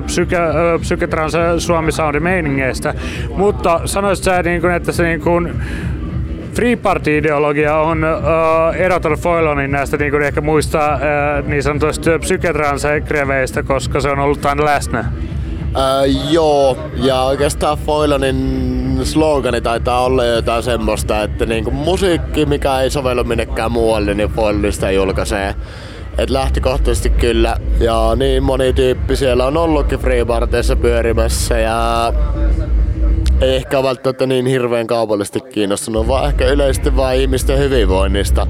psyke, Psyketrans Suomi Soundin meiningeistä. Mutta sanoisit sä, niin kuin, että se niin kuin, Free Party-ideologia on uh, erottanut Foilonin näistä niin kuin ehkä muista uh, niin sanotuista psyketransekreveistä, koska se on ollut aina läsnä. Öö, joo, ja oikeastaan Foilonin slogani taitaa olla jotain semmoista, että niinku musiikki, mikä ei sovellu minnekään muualle, niin Foilonista julkaisee. Et lähtökohtaisesti kyllä, ja niin moni tyyppi siellä on ollutkin freeparteissa pyörimässä, ja ei ehkä välttämättä niin hirveän kaupallisesti kiinnostunut, vaan ehkä yleisesti vain ihmisten hyvinvoinnista.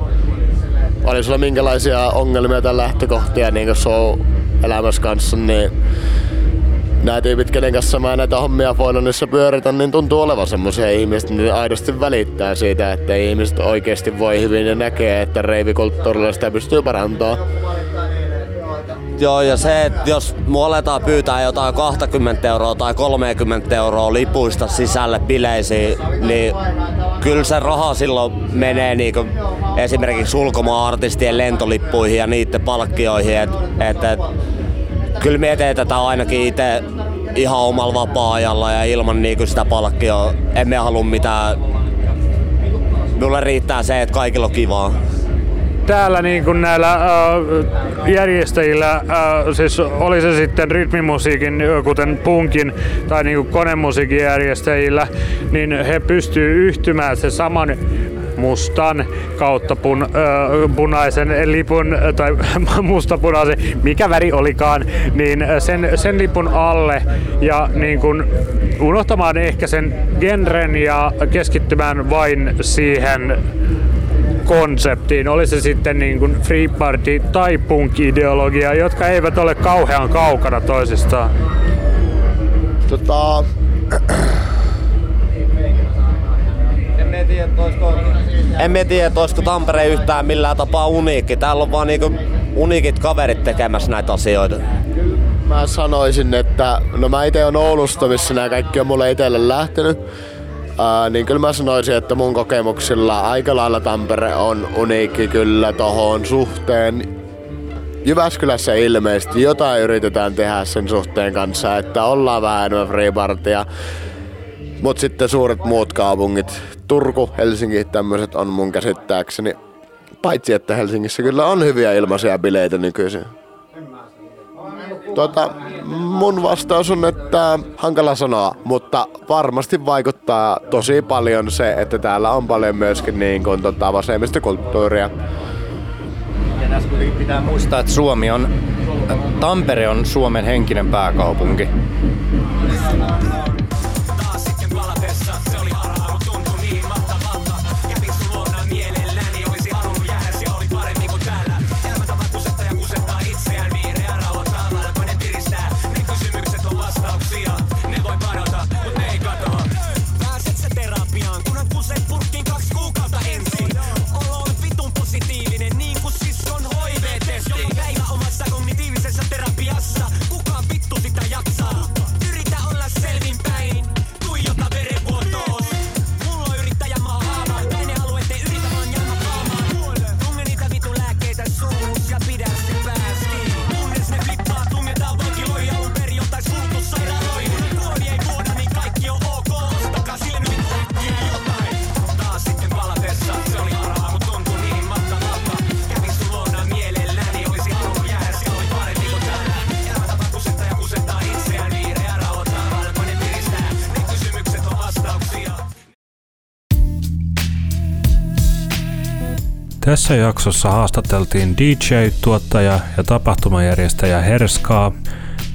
Oli sulla minkälaisia ongelmia tai lähtökohtia niin show elämässä kanssa, niin nämä tyypit, kenen kanssa mä näitä hommia Foilonissa pyöritän, niin tuntuu olevan semmoisia ihmisiä, niin aidosti välittää siitä, että ihmiset oikeasti voi hyvin ja näkee, että reivikulttuurilla sitä pystyy parantamaan. Joo, ja se, että jos mu aletaan pyytää jotain 20 euroa tai 30 euroa lipuista sisälle bileisiin, niin kyllä se raha silloin menee niinku esimerkiksi ulkomaan-artistien lentolippuihin ja niiden palkkioihin. Et, et, et, kyllä me tätä ainakin itse ihan omalla vapaa-ajalla ja ilman niinku sitä palkkioa. Emme halua mitään. Mulle riittää se, että kaikilla on kivaa täällä niin kuin näillä äh, järjestäjillä, äh, siis oli se sitten rytmimusiikin, kuten punkin tai niin kuin konemusiikin järjestäjillä, niin he pystyy yhtymään se saman mustan kautta pun, äh, punaisen lipun tai mustapunaisen, mikä väri olikaan, niin sen, sen lipun alle ja niin kuin unohtamaan ehkä sen genren ja keskittymään vain siihen konseptiin, oli se sitten niin kuin Free Party tai punk-ideologia, jotka eivät ole kauhean kaukana toisistaan? Tota... Olisiko, emme tiedä, olisiko Tampere yhtään millään tapaa uniikki. Täällä on vaan niinku uniikit kaverit tekemässä näitä asioita. Mä sanoisin, että no mä itse on Oulusta, missä nämä kaikki on mulle itselle lähtenyt. Ää, niin kyllä mä sanoisin, että mun kokemuksilla aika lailla Tampere on uniikki kyllä tohon suhteen. Jyväskylässä ilmeisesti jotain yritetään tehdä sen suhteen kanssa, että ollaan vähän enemmän freepartia. Mut sitten suuret muut kaupungit, Turku, Helsinki, tämmöiset on mun käsittääkseni. Paitsi että Helsingissä kyllä on hyviä ilmaisia bileitä nykyisin. Tota, mun vastaus on, että hankala sanoa, mutta varmasti vaikuttaa tosi paljon se, että täällä on paljon myöskin niin kuin, tota, vasemmistokulttuuria. Ja tässä pitää muistaa, että Suomi on, Tampere on Suomen henkinen pääkaupunki. Tässä jaksossa haastateltiin DJ, tuottaja ja tapahtumajärjestäjä Herskaa,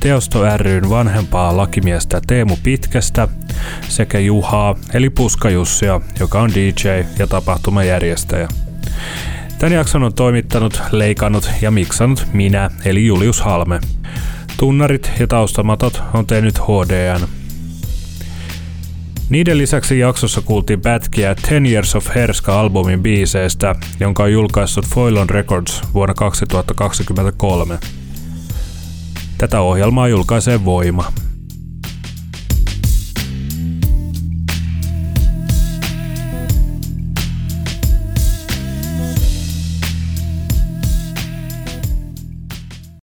Teosto ryn vanhempaa lakimiestä Teemu Pitkästä sekä Juhaa eli Puskajussia, joka on DJ ja tapahtumajärjestäjä. Tän jakson on toimittanut, leikannut ja miksannut minä eli Julius Halme. Tunnarit ja taustamatot on tehnyt HDN. Niiden lisäksi jaksossa kuultiin pätkiä Ten Years of Herska-albumin biiseistä, jonka on julkaissut Foilon Records vuonna 2023. Tätä ohjelmaa julkaisee Voima.